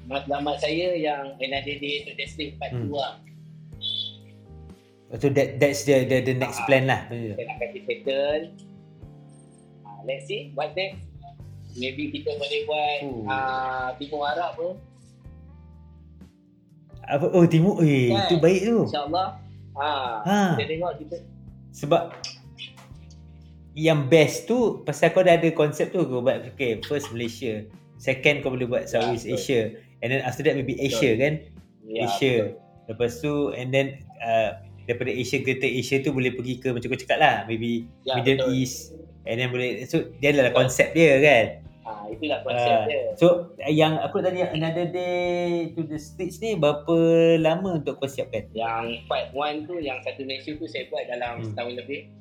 matlamat saya yang NADD to Destiny part hmm. 2 So that that's the the, the next uh, plan lah. Saya nak kasi settle. Uh, let's see what next. Maybe kita boleh buat uh, Timur Arab pun. Apa oh timur eh kan? tu baik tu. Insya-Allah. Ha. ha. Kita tengok kita sebab yang best tu pasal kau dah ada konsep tu kau buat okay first Malaysia second kau boleh buat ya, Southeast ya, Asia and then after that maybe Asia betul. kan ya, Asia betul. lepas tu and then uh, daripada Asia ke Asia tu boleh pergi ke macam kau cakap lah maybe ya, Middle betul. East and then boleh so dia adalah konsep dia kan Ha, itulah konsep uh, dia. So yang aku tadi another day to the stage ni berapa lama untuk kau siapkan? Yang part one tu yang satu Malaysia tu saya buat dalam hmm. setahun lebih.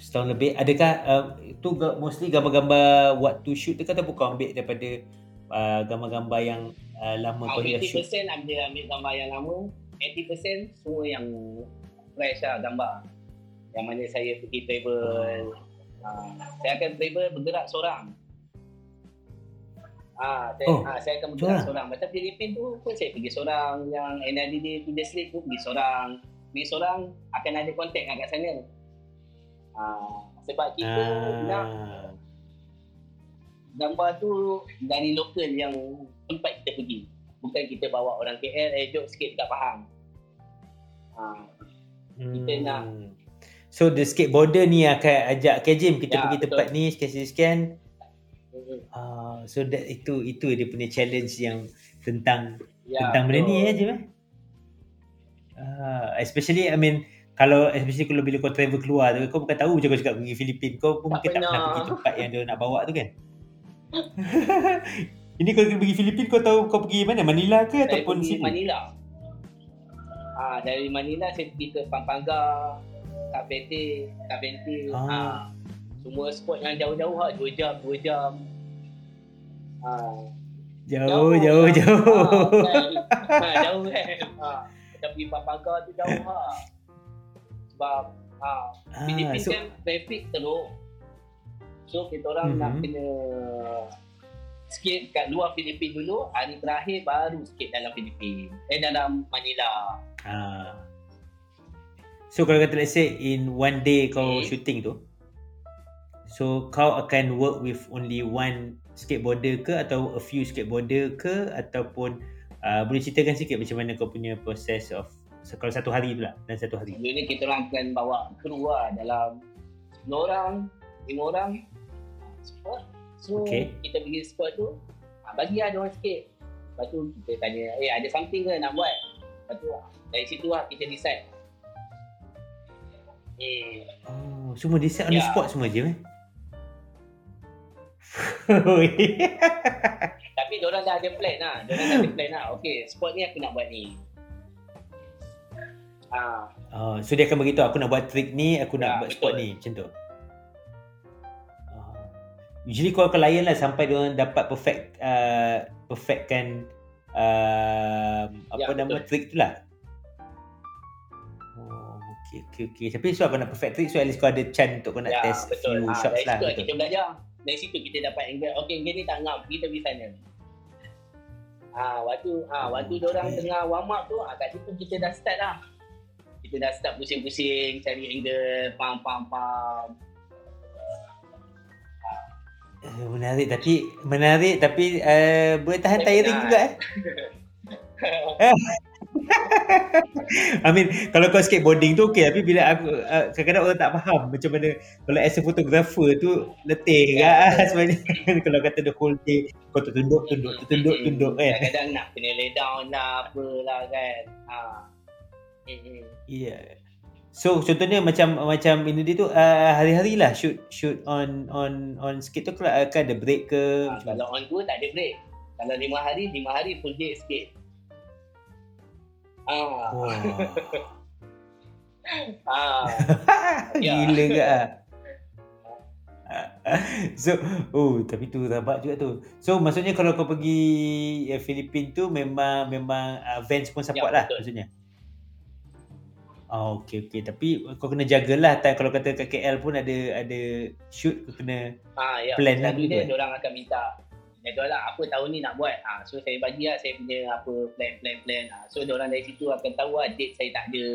Setahun lebih. Adakah uh, tu mostly gambar-gambar what to shoot dekat ataupun kau ambil daripada uh, gambar-gambar yang uh, lama kau dah shoot? 80% ambil ambil gambar yang lama, 80% semua yang fresh lah gambar. Yang mana saya pergi travel, Ha, saya akan travel bergerak seorang. Ah, saya, oh, ha, saya akan bergerak seorang. Macam Filipin tu pun saya pergi seorang. Yang NIDD Pindah Sleep tu pergi seorang. pergi seorang akan ada kontak kat sana. Ah, sebab kita nak Ah. gambar tu dari lokal yang tempat kita pergi. Bukan kita bawa orang KL, eh jom sikit tak faham. Ah, kita Hmm. nak- So the skateboarder ni akan ajak okay Jim kita Ya, pergi betul. tempat ni sekian-sekian. mm, Ah, so that itu itu dia punya challenge yang tentang ya, tentang benda betul. ni ya Jim eh. Ah, especially I mean kalau especially kalau bila kau travel keluar tu kau bukan tahu je kau cakap pergi Filipin kau pun Tak mungkin tak pernah pernah. pergi tempat yang dia nak bawa tu kan. Ini kau pergi Filipin kau tahu kau pergi mana Manila ke Saya ataupun pergi Cebu? Manila. Ah, dari Manila saya pergi ke Pampanga, Kapete, Kapente. Ah. Ah. semua spot yang jauh-jauh lah, 2 jam, 2 jam. Ah, Jauh jauh jauh. Ah, kan. ah, jauh kan. Ah, kita pergi Pampanga tu jauh lah. Sebab ah, Ah, Filipin so kan traffic teruk. So kita orang nak Mhm. kena sikit kat luar Filipin dulu, hari terakhir baru sikit dalam Filipin. Eh dalam Manila. Ah. So kalau kata let's say in one day kau Okay. shooting tu So kau akan work with only one skateboarder ke atau a few skateboarder ke ataupun uh, boleh ceritakan sikit macam mana kau punya process of kalau satu hari tu lah dan satu hari. Sebelum ni kita orang akan bawa kru lah dalam 10 orang, 5 orang spot. So Okay. kita pergi spot tu, ah, bagi lah diorang sikit. Lepas tu kita tanya, eh ada something ke nak buat? Lepas tu ah, dari situ lah kita decide. Hmm. Oh, semua decide on the Ya. spot semua je eh? Tapi diorang dah ada plan lah. Diorang dah ada plan lah. Okay, spot ni aku nak buat ni. Ah, oh, so dia akan beritahu aku nak buat trick ni, aku nak Ya, buat spot ni macam tu. Ah. Usually kau akan layan lah sampai dia orang dapat perfect uh, perfectkan uh, apa Ya, nama betul. trick tu lah. Oh, okay, okay, okay. Tapi so kau nak perfect trick, so at least kau ada chance untuk kau nak ya, test betul. few Ah, shots dari lah. situ Betul. kita belajar. Dari situ kita dapat angle. Okay, angle ni tak ngap. Kita pergi sana. Ah, waktu ah, waktu Okay. okay. orang tengah warm up tu, ah, kat situ kita dah start lah. Kita dah start pusing-pusing, cari angle, pam pam pam. Eh, menarik tapi menarik tapi uh, boleh tahan Saya tiring juga eh. I mean kalau kau skateboarding tu okey tapi bila aku uh, kadang-kadang orang tak faham macam mana kalau as a photographer tu letih Ya, kan sebenarnya kalau kata the whole day kau tertunduk tunduk tertunduk tunduk kan. Kadang-kadang nak kena lay down lah, apalah kan. Ah. Hmm. Ya. Yeah. So contohnya macam macam ini dia tu uh, hari-hari lah shoot shoot on on on skate tu kalau akan ada break ke macam kalau on tour tak ada break. Kalau lima hari, lima hari full day sikit. Ah, Wah. ah, Ya. Gila ke ah. So, oh tapi tu rabak juga tu. So maksudnya kalau kau pergi eh, Filipin tu memang memang uh, Vans pun support Ya, lah maksudnya. Oh, okey okey tapi kau kena jagalah time kalau kata kat KL pun ada ada shoot kau kena ah, ya. Plan lah Selalu dulu, dia, eh? dia orang akan minta jaga lah apa tahun ni nak buat. Ah, so saya bagi lah saya punya apa plan plan plan. Ah, so dia orang dari situ akan tahu lah date saya tak ada.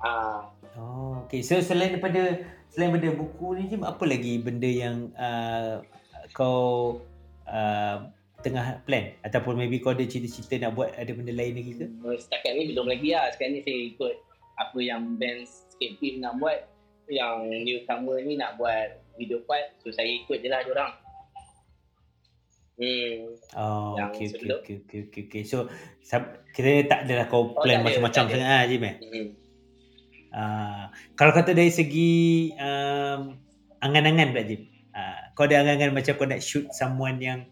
Ah, Oh, okay. So selain daripada selain daripada buku ni Jim, apa lagi benda yang uh, kau uh, tengah plan ataupun maybe kau ada cita-cita nak buat ada benda lain lagi ke? Setakat ni belum lagi lah. Sekarang ni saya ikut apa yang band skate team nak buat. Yang newcomer ni nak buat video part. So saya ikut je lah diorang. Hmm. Oh, Yang okay, okay, sebelum. okay, okay, okay, okay. So, sab- kira tak adalah kau Oh, plan ada, macam-macam sangat lah Jim eh? hmm. Uh, kalau kata dari segi um, angan-angan pula Jim, uh, kau ada angan-angan macam kau nak shoot someone yang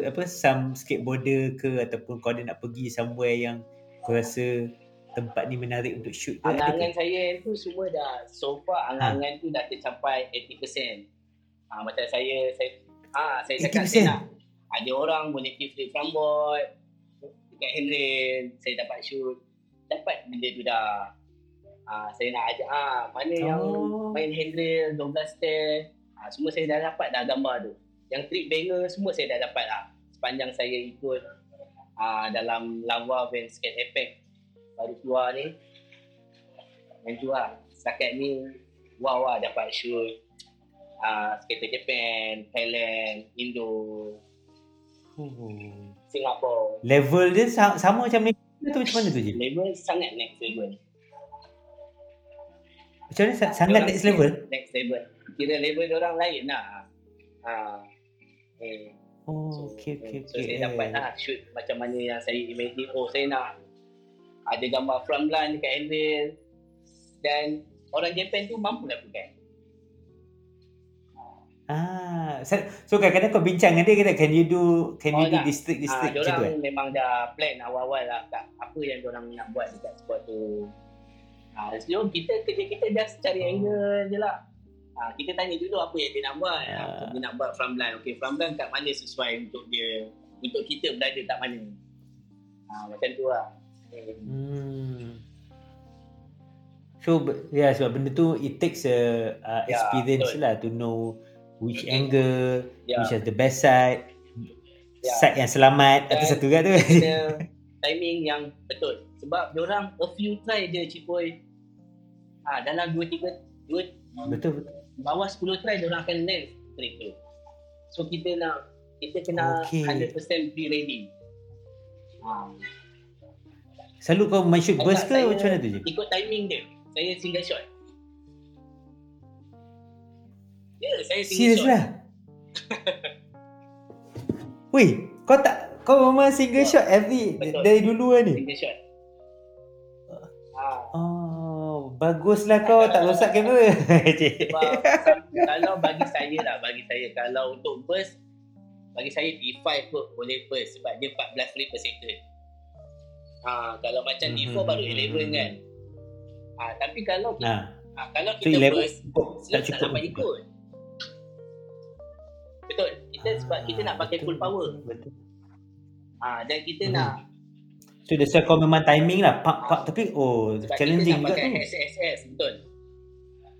apa some skateboarder ke ataupun kau ada nak pergi somewhere yang kau rasa tempat ni menarik untuk shoot ke? Angan-angan saya tu semua dah so far angan-angan tu dah tercapai 80%. Ah macam saya saya ah saya cakap 80%? saya nak ada orang boleh keep flip from board dekat handrail saya dapat shoot dapat benda tu dah ah saya nak ajak ah mana yang Oh. main handrail 12 stair ah semua saya dah dapat dah gambar tu yang trick banger semua saya dah dapat lah sepanjang saya ikut ah dalam Lava Van Skate Effect baru keluar ni Yang tu lah. Setakat ni, wow lah dapat shoot. Uh, skater Japan, Thailand, Indo, Oh. Singapore. Level dia sa- sama macam Malaysia tu macam mana tu je? Level sangat next level. Macam mana sa- sangat next level? Next level. Kira level orang lain lah. Ha. Eh. Oh, okey okey So okey. saya dapat lah shoot macam mana yang saya imagine. Oh saya nak ada gambar front line dekat handle. Dan orang Japan tu mampu lakukan. Ah, so, so kadang-kadang kau bincang dengan dia kata can you do can you Oh, do tak. district Ah, district macam tu orang eh? memang dah plan awal-awal lah kat apa yang orang nak buat dekat spot tu. Ah, so kita kerja kita just cari Oh. angle je lah. Ah, kita tanya dulu apa yang dia nak buat. Ah. Ah. Dia nak buat front line. Okay, front line kat mana sesuai untuk dia untuk kita berada kat mana. Ah, macam tu lah. Hmm. So ya yeah, sebab benda tu it takes a uh, Ya, experience betul. lah to know which angle, Ya. which has the best side, Ya. side yang selamat Dan atau satu kat tu. Timing yang betul. Sebab orang a few try je cipoy. Ah, dalam 2 3 2 betul betul. Bawah 10 try dia orang akan land straight tu. So kita nak kita kena Okey. 100% be ready. Ha. Selalu kau main shoot burst ke macam mana tu je? Ikut timing dia. Saya single shot. Ya, yeah, saya single Serius shot. lah. Weh, kau tak kau memang single shot every Betul. dari dulu lah ni. Single shot. Ha. Oh, baguslah kau tak rosak kamera. Sebab kalau bagi saya lah, bagi saya kalau untuk burst bagi saya D5 pun boleh burst sebab dia 14 frame per second. Ha, kalau macam D4 Mhm, baru mhm, 11 kan. Ha, tapi kalau kita, Nah, ha, kalau so kita 11 burst tak tak cukup. dapat ikut. Betul. Kita sebab kita nak pakai betul, full power. Betul. Ha, dan kita Mhm. nak So that's why kau memang timing lah. Pak pak tapi oh sebab challenging juga tu. SSS betul.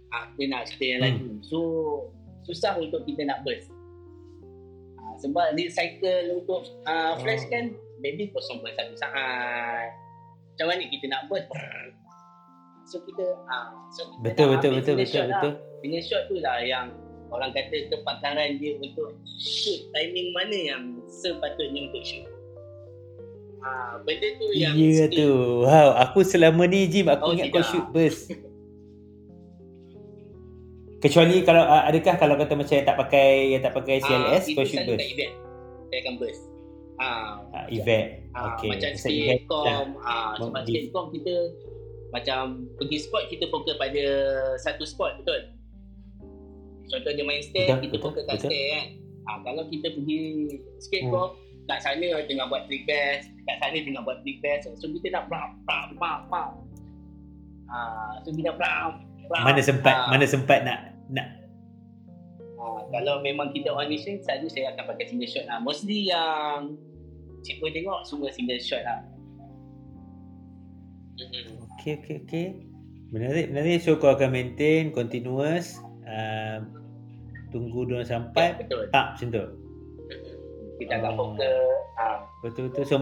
Ah, kita nak cerita yang Hmm. laju. So susah untuk kita nak burst. Ah, sebab lead cycle untuk ah, flash Oh. kan maybe 0.1 saat. Macam mana kita nak burst? So kita ah so kita Betul betul betul betul shot lah. betul. Single shot tu lah yang orang kata kepakaran dia untuk shoot timing mana yang sepatutnya untuk shoot. Ah, benda tu yang Ya tu. Wow, aku selama ni Jim aku Oh, ingat kau tidak. shoot burst. Kecuali kalau ah, adakah kalau kata macam yang tak pakai yang tak pakai CLS Ah, kau shoot burst. event. Saya akan burst. Ah, Ah, event. ah, Okey. macam So, event skatecom, lah. ah, sebab Mem- skatecom kita macam pergi spot kita fokus pada satu spot betul. Contohnya main stair Betul, kita betul, fokus kat betul. stair kan. Ah, kalau kita pergi skatecom kat sana tengah buat trick bash, kat sana tengah buat trick bash. So kita nak pram pram pram pram. Ah, so kita pram pram. Mana sempat Ah. mana sempat nak nak Ha, kalau memang kita on mission, selalu saya akan pakai single shot lah. Mostly yang Cikgu tengok semua single shot lah. Mm-hmm. Okey okey okey. Menarik menarik so kau akan maintain continuous uh, tunggu dia orang Ya, sampai betul. tak macam tu. Kita akan Oh. fokus. Ha, Betul betul so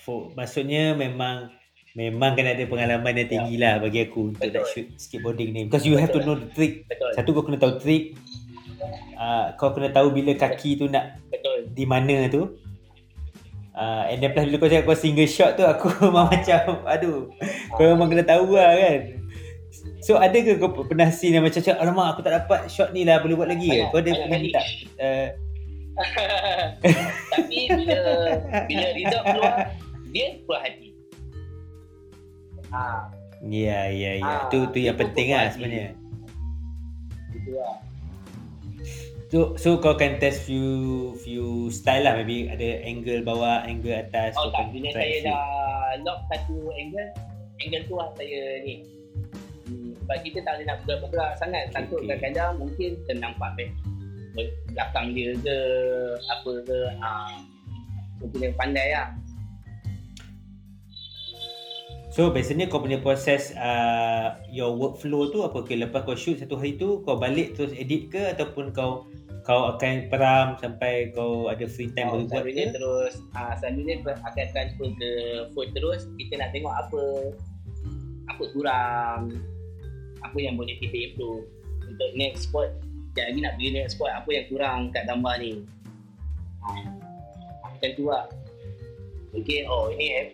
for, maksudnya memang memang kena ada pengalaman yang tinggi lah bagi aku untuk Betul. nak shoot skateboarding ni because you have to Betul know the trick. betul. Satu kau kena tahu trick. Uh, kau kena tahu bila kaki tu nak Betul. di mana tu. Uh, and then plus bila kau cakap kau single shot tu aku memang macam aduh kau memang kena tahu lah kan. So ada ke kau pernah scene yang macam alamak aku tak dapat shot ni lah boleh buat lagi ke? Kau ada pernah minta uh, Tapi bila bila result keluar, dia puas hati. Ha, Ya ya ya. Ah, tu tu yang penting lah sebenarnya. itu lah. So so kau akan test few few style lah maybe ada angle bawah, angle atas. Oh kau tak, bila saya few. dah lock satu angle, angle tu lah saya ni. Hmm, sebab kita tak boleh nak bergerak-bergerak sangat. Okay, Takut okay. kadang-kadang mungkin kena nampak back belakang dia ke, apa ke. Ha. So kena pandai lah. So biasanya kau punya proses uh, your workflow tu apa ke lepas kau shoot satu hari tu kau balik terus edit ke ataupun kau kau akan peram sampai kau ada free time Oh, buat ke? terus, ha, selalunya akan transfer ke phone terus. Kita nak tengok apa apa kurang, apa yang boleh kita improve untuk next spot. Sekejap lagi nak pergi next spot, apa yang kurang kat gambar ni. Ha, macam tu lah. Mungkin, oh ini eh,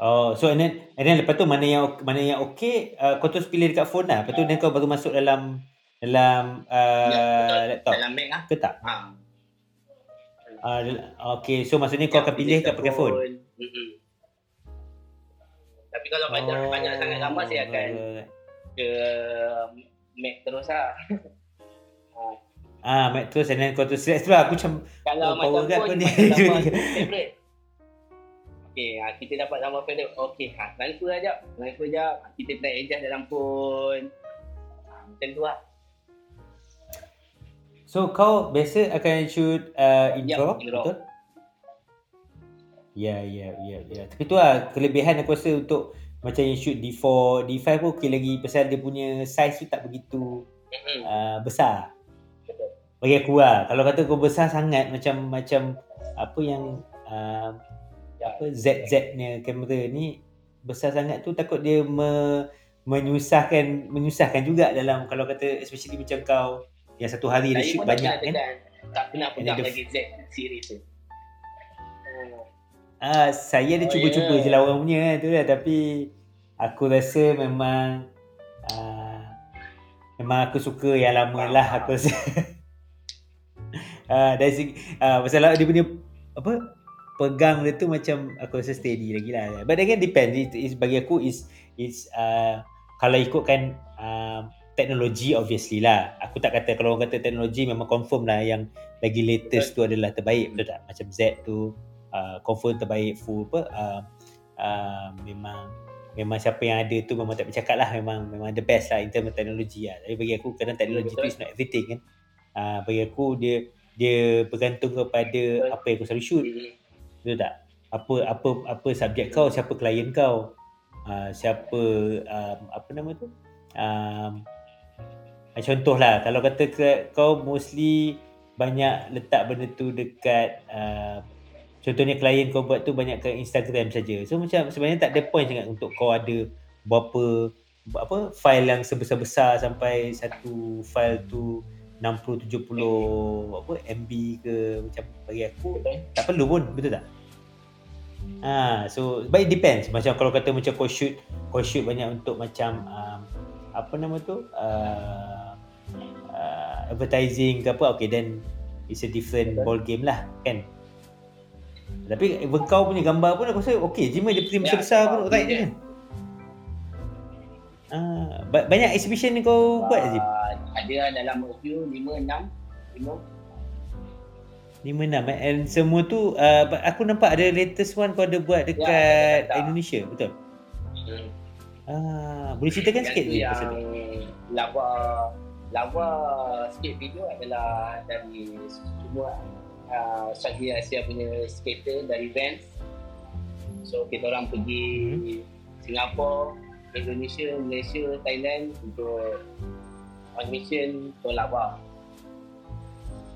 Oh, so and then, and then lepas tu mana yang mana yang okey, uh, kau terus pilih dekat phone lah. Lepas tu then kau baru masuk dalam dalam uh, Ya, betul. laptop dalam Mac lah. ke tak? Ha. Uh, okay, so maksudnya kau Ya, akan pilih kat pakai phone? Mm-mm. Tapi kalau banyak banyak sangat gambar saya akan ke Mac terus lah. ha. Ah, Mac terus and then kau terus select tu lah. Aku macam Kalau Oh, power macam guard pun ni. macam favorite. Okay, ha, kita dapat gambar favorite. Okay, ha, transfer aja. Transfer je. Kita try adjust dalam phone. Ha, macam tu lah. So kau biasa akan shoot uh, in Ya, RAW, in RAW. betul? Ya, ya, ya, ya. Tapi tu lah kelebihan aku rasa untuk macam yang shoot D4, D5 pun okey lagi pasal dia punya size tu tak begitu uh, besar. Bagi aku lah. Kalau kata kau besar sangat macam macam apa yang uh, apa ZZ-nya kamera ni besar sangat tu takut dia me, menyusahkan menyusahkan juga dalam kalau kata especially macam kau yang satu hari dia shoot banyak kan. Tak pernah pegang lagi Z series tu. Ah, saya ada Oh, cuba-cuba ya. je lah orang punya tu lah tapi aku rasa memang ah, memang aku suka yang lama lah aku rasa. ah, dari segi ah, pasal dia punya apa pegang dia tu macam aku rasa steady lagi lah. But again depends. It, is bagi aku is is uh, kalau ikutkan uh, teknologi obviously lah. Aku tak kata kalau orang kata teknologi memang confirm lah yang lagi latest tu adalah terbaik betul tak? Macam Z tu uh, confirm terbaik full apa uh, uh, memang memang siapa yang ada tu memang tak bercakap lah memang memang the best lah in term of teknologi lah. Tapi bagi aku kadang teknologi tu Betul. is not everything kan. Uh, bagi aku dia dia bergantung kepada apa yang kau selalu shoot. Betul tak? Apa apa apa subjek kau, siapa klien kau? Uh, siapa um, apa nama tu? Um, contohlah kalau kata kau mostly banyak letak benda tu dekat uh, contohnya klien kau buat tu banyak ke Instagram saja. So macam sebenarnya tak ada point sangat untuk kau ada berapa apa file yang sebesar-besar sampai satu file tu 60 70 apa MB ke macam bagi aku tak perlu pun betul tak? Ah so but it depends. Macam kalau kata macam kau shoot kau shoot banyak untuk macam um, apa nama tu? Uh, uh, advertising ke apa okay then it's a different ball game lah kan? Tapi even kau punya gambar pun aku rasa okay. Je dia print Ya, besar-besar pun right? dia- kan Ah, ba- banyak exhibition ni kau buat Azim? Ah, ada dalam a few 5 6 5 5 6 eh? And semua tu uh, aku nampak ada latest one kau ada buat dekat Ya, ada, ada. Indonesia, betul? hmm. Ah, boleh ceritakan Yang sikit yang pasal tu? lava lava skate video adalah dari semua uh, Southeast Asia punya skater dari Vans so kita orang pergi Hmm. Singapura Indonesia, Malaysia, Thailand untuk on mission ke lava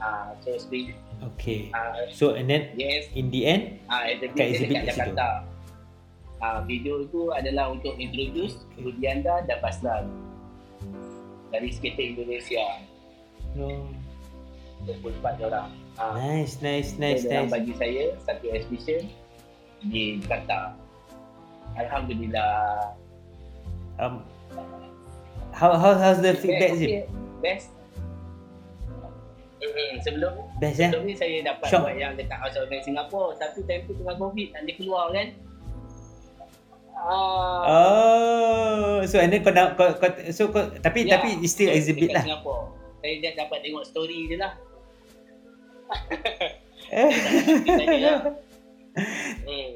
uh, so speed Okay. uh, So and then yes in the end, Ah, uh, Kat exhibit exhibit dekat kat situ. Jakarta. Ah, video itu adalah untuk introduce Okay. Rudianda dan Baslan dari skater Indonesia oh, 24 orang. Ah, nice, nice, nice, diorang nice. bagi saya satu exhibition di Jakarta. Alhamdulillah. Um, how how how's the feedback Best, Zim? okay. Best. Mm-hmm. Sebelum Best eh? sebelum ni saya dapat Shock. buat yang dekat House of Fame Singapore tapi time tu tengah COVID tak boleh keluar kan. Ah, Oh, so and then kau nak kau, kau so kau tapi Ya, tapi it's still exhibit lah. Singapore. Saya just dapat tengok story je lah. Eh. Lah. Hmm.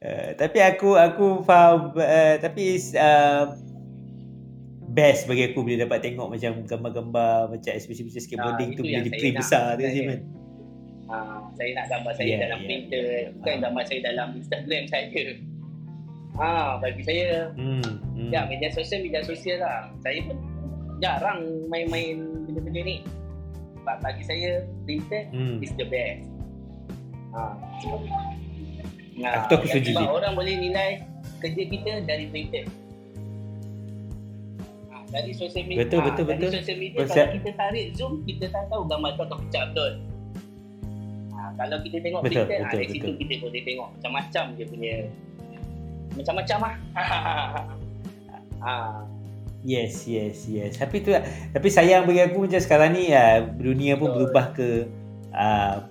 Uh, tapi aku aku faham uh, tapi uh, best bagi aku bila dapat tengok macam gambar-gambar macam especially macam skateboarding Ah, tu bila di saya print besar tu kan. Ah, saya nak gambar saya Ya, dalam ya, printer, ya, ya. bukan Faham. gambar saya dalam Instagram saja. Ah, bagi saya, Hmm. hmm. ya media sosial media sosial lah. Saya pun jarang main-main benda-benda ni. But bagi saya, printer Hmm. is the best. Ah. Nah, Aku tu aku yang setuju, sebab orang boleh nilai kerja kita dari printer. dari sosial media. Betul, ah, betul, dari betul. sosial media Konsep- kalau kita tarik zoom, kita tak tahu gambar tu akan pecah betul. Ah, kalau kita tengok Betul, ah, betul, dari situ betul. kita boleh tengok macam-macam dia punya macam-macam ah. ah, Yes, yes, yes. Tapi tu tapi sayang bagi aku macam sekarang ni uh, dunia pun Betul. berubah ke uh,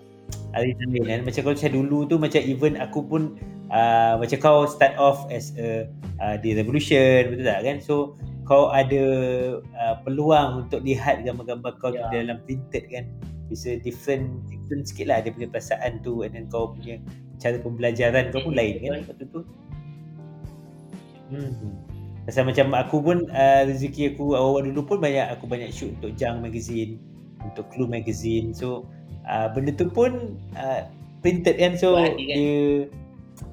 hari lain kan. Macam kalau macam dulu tu macam even aku pun uh, macam kau start off as a uh, di revolution betul tak kan? So kau ada uh, peluang untuk lihat gambar-gambar kau Ya. dalam printed kan. It's a different different sikit lah dia punya perasaan tu and then kau punya cara pembelajaran kau pun lain kan waktu tu. Hmm. Pasal macam aku pun uh, rezeki aku awal dulu pun banyak aku banyak shoot untuk Jang magazine, untuk Clue magazine. So uh, benda tu pun uh, printed kan so Buat hati kan? dia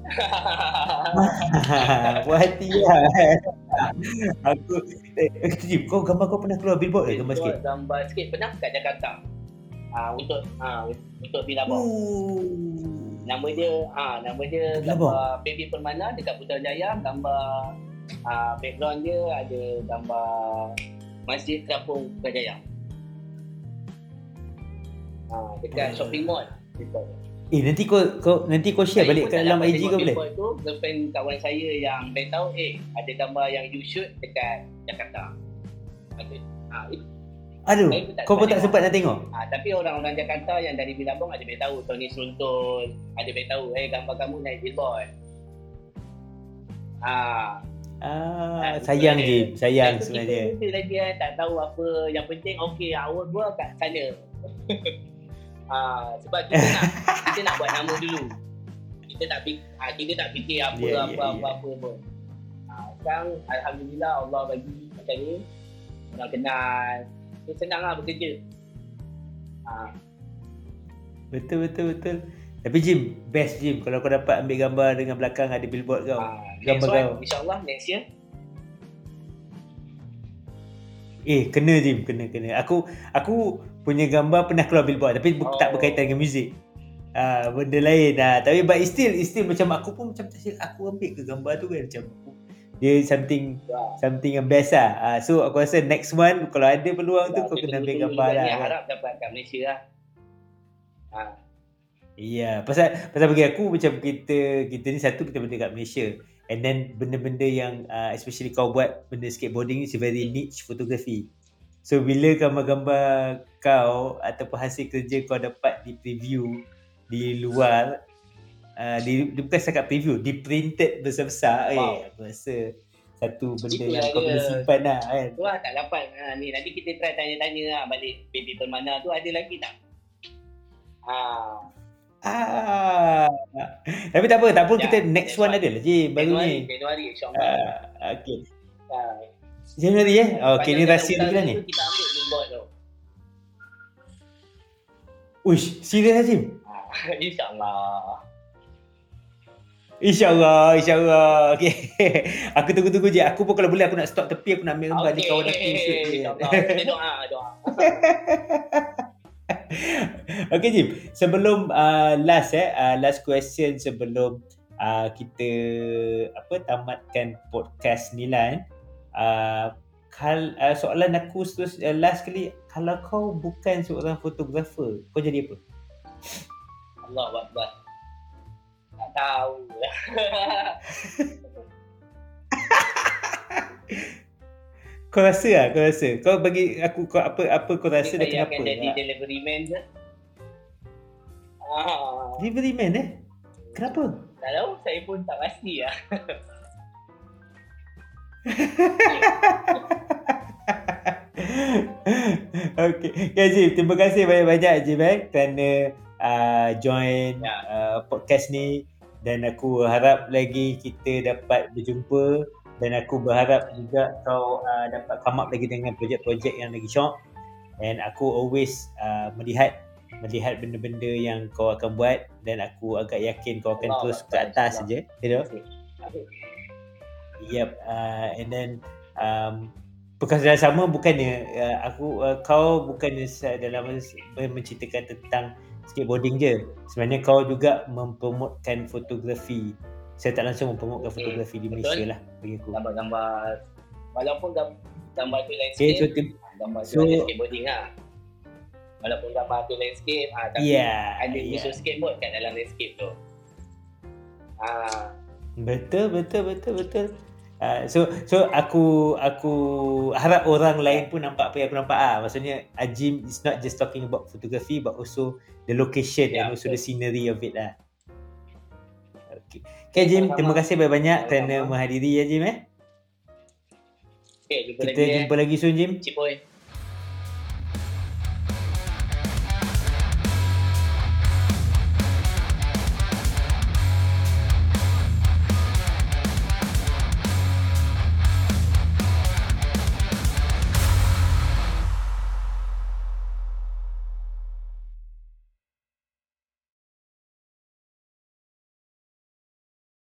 buat hati lah. aku eh, eh, kau gambar kau pernah keluar billboard ke gambar sikit? Gambar sikit pernah kat Jakarta. Ah untuk ah untuk Billabong. Ooh. Nama dia ah nama dia gambar Baby Permana dekat Putrajaya, gambar ah background dia ada gambar Masjid Kampung Putrajaya. Ah dekat Hmm. shopping mall. Eh nanti kau kau nanti kau share balik kat dalam IG kau boleh? tu girlfriend kawan saya yang band tahu eh ada gambar yang you shoot dekat Jakarta. Ada. Ah, it- Aduh, Saya pun tak kau pun tak sempat nak tengok. Ah, tapi orang-orang Jakarta yang dari Bilabong ada baik tahu Tony Suntul, ada baik tahu eh gambar kamu naik billboard. Ah, Ah, Ah, sayang. Jim, sayang itu sebenarnya. Kita, lagi kan tak tahu apa yang penting okey awal gua kat sana. ah, sebab kita nak kita nak buat nama dulu. Kita tak fikir, ah, kita tak fikir apa Ya, ya, apa, ya. apa apa pun. Ah, sekarang alhamdulillah Allah bagi macam ni. Orang kenal. Dia senang lah bekerja. Ah, Betul betul betul. Tapi Jim, best Jim kalau kau dapat ambil gambar dengan belakang ada billboard kau. ah, gambar one, kau. InsyaAllah next year. Eh, kena Jim, kena kena. Aku aku punya gambar pernah keluar billboard tapi oh. tak berkaitan dengan muzik. Ah, benda lain ah. Tapi but it's still it's still macam aku pun macam tak silap aku ambil ke gambar tu kan macam aku dia something Wah. something yang best lah. Ah, so aku rasa next one kalau ada peluang tu Sebab kau kena ambil gambar lah. kan. Harap dapat kat Malaysia lah. Ah, Iya, pasal pasal bagi aku macam kita kita ni satu kita benda kat Malaysia. And then benda-benda yang uh, especially kau buat benda skateboarding ni very niche photography. So bila gambar-gambar kau ataupun hasil kerja kau dapat di preview di luar uh, di, di bukan setakat preview, di printed besar-besar Wow. eh aku rasa satu benda Itulah yang kau boleh simpan lah kan. tu lah tak dapat. Ah, ni nanti kita try tanya-tanya lah balik baby permana tu ada lagi tak? Ah, Ah. Tapi tak apa, tak apa Ya, kita next one one. ada lah je baru Januari, ni. Januari insyaAllah. Ah, okay. Ah, Januari eh? Okay, ni rahsia dia ni. Kita ambil billboard tu. Uish, serius lah Jim? Ah, InsyaAllah. InsyaAllah, insyaAllah. Okay. aku tunggu-tunggu je. Aku pun kalau boleh aku nak stop tepi, aku nak ambil gambar ni kawan aku. Kita doa, doa. okay Jim, sebelum uh, last eh, uh, last question sebelum uh, kita apa tamatkan podcast ni lah eh. Uh, kal, uh, soalan aku terus uh, last kali kalau kau bukan seorang fotografer kau jadi apa? Allah Akbar. Tak tahu lah. Kau rasa lah, kau rasa. Kau bagi aku kau apa apa kau rasa dan saya kenapa? akan jadi Ah, delivery man je. Ah, Delivery man eh? Kenapa? tak tahu, saya pun tak pasti lah. okay. Ya Jim, terima kasih banyak-banyak Jim eh kerana uh, join Ya. uh, podcast ni. Dan aku harap lagi kita dapat berjumpa. Dan aku berharap juga kau uh, dapat come up lagi dengan projek-projek yang lagi syok. And aku always uh, melihat melihat benda-benda yang kau akan buat. Dan aku agak yakin kau akan Allah terus ke atas saja you know Okay. Yep, uh, and then um, perkara sama bukannya uh, aku uh, kau bukannya dalam men- menceritakan tentang skateboarding je. Sebenarnya kau juga mempromotkan fotografi. Saya tak langsung mempromotkan Hmm, fotografi di betul. Malaysia lah bagi aku. Gambar-gambar. Walaupun gam- gambar tu Okay, landscape, so tim- gambar tu so- skateboarding lah. Walaupun gambar tu landscape, ah, tapi yeah, ada yeah. unsur skateboard kat dalam landscape tu. Ah, Betul, betul, betul, betul. Uh, so so aku aku harap orang lain pun nampak apa yang aku nampak ah. Maksudnya Ajim is not just talking about photography but also the location Ya, and also the scenery of it lah. Okay. Okay Jim, terima kasih banyak-banyak kerana menghadiri ya Jim eh. okay, jumpa Kita lagi eh. jumpa lagi soon Jim. Cipoy.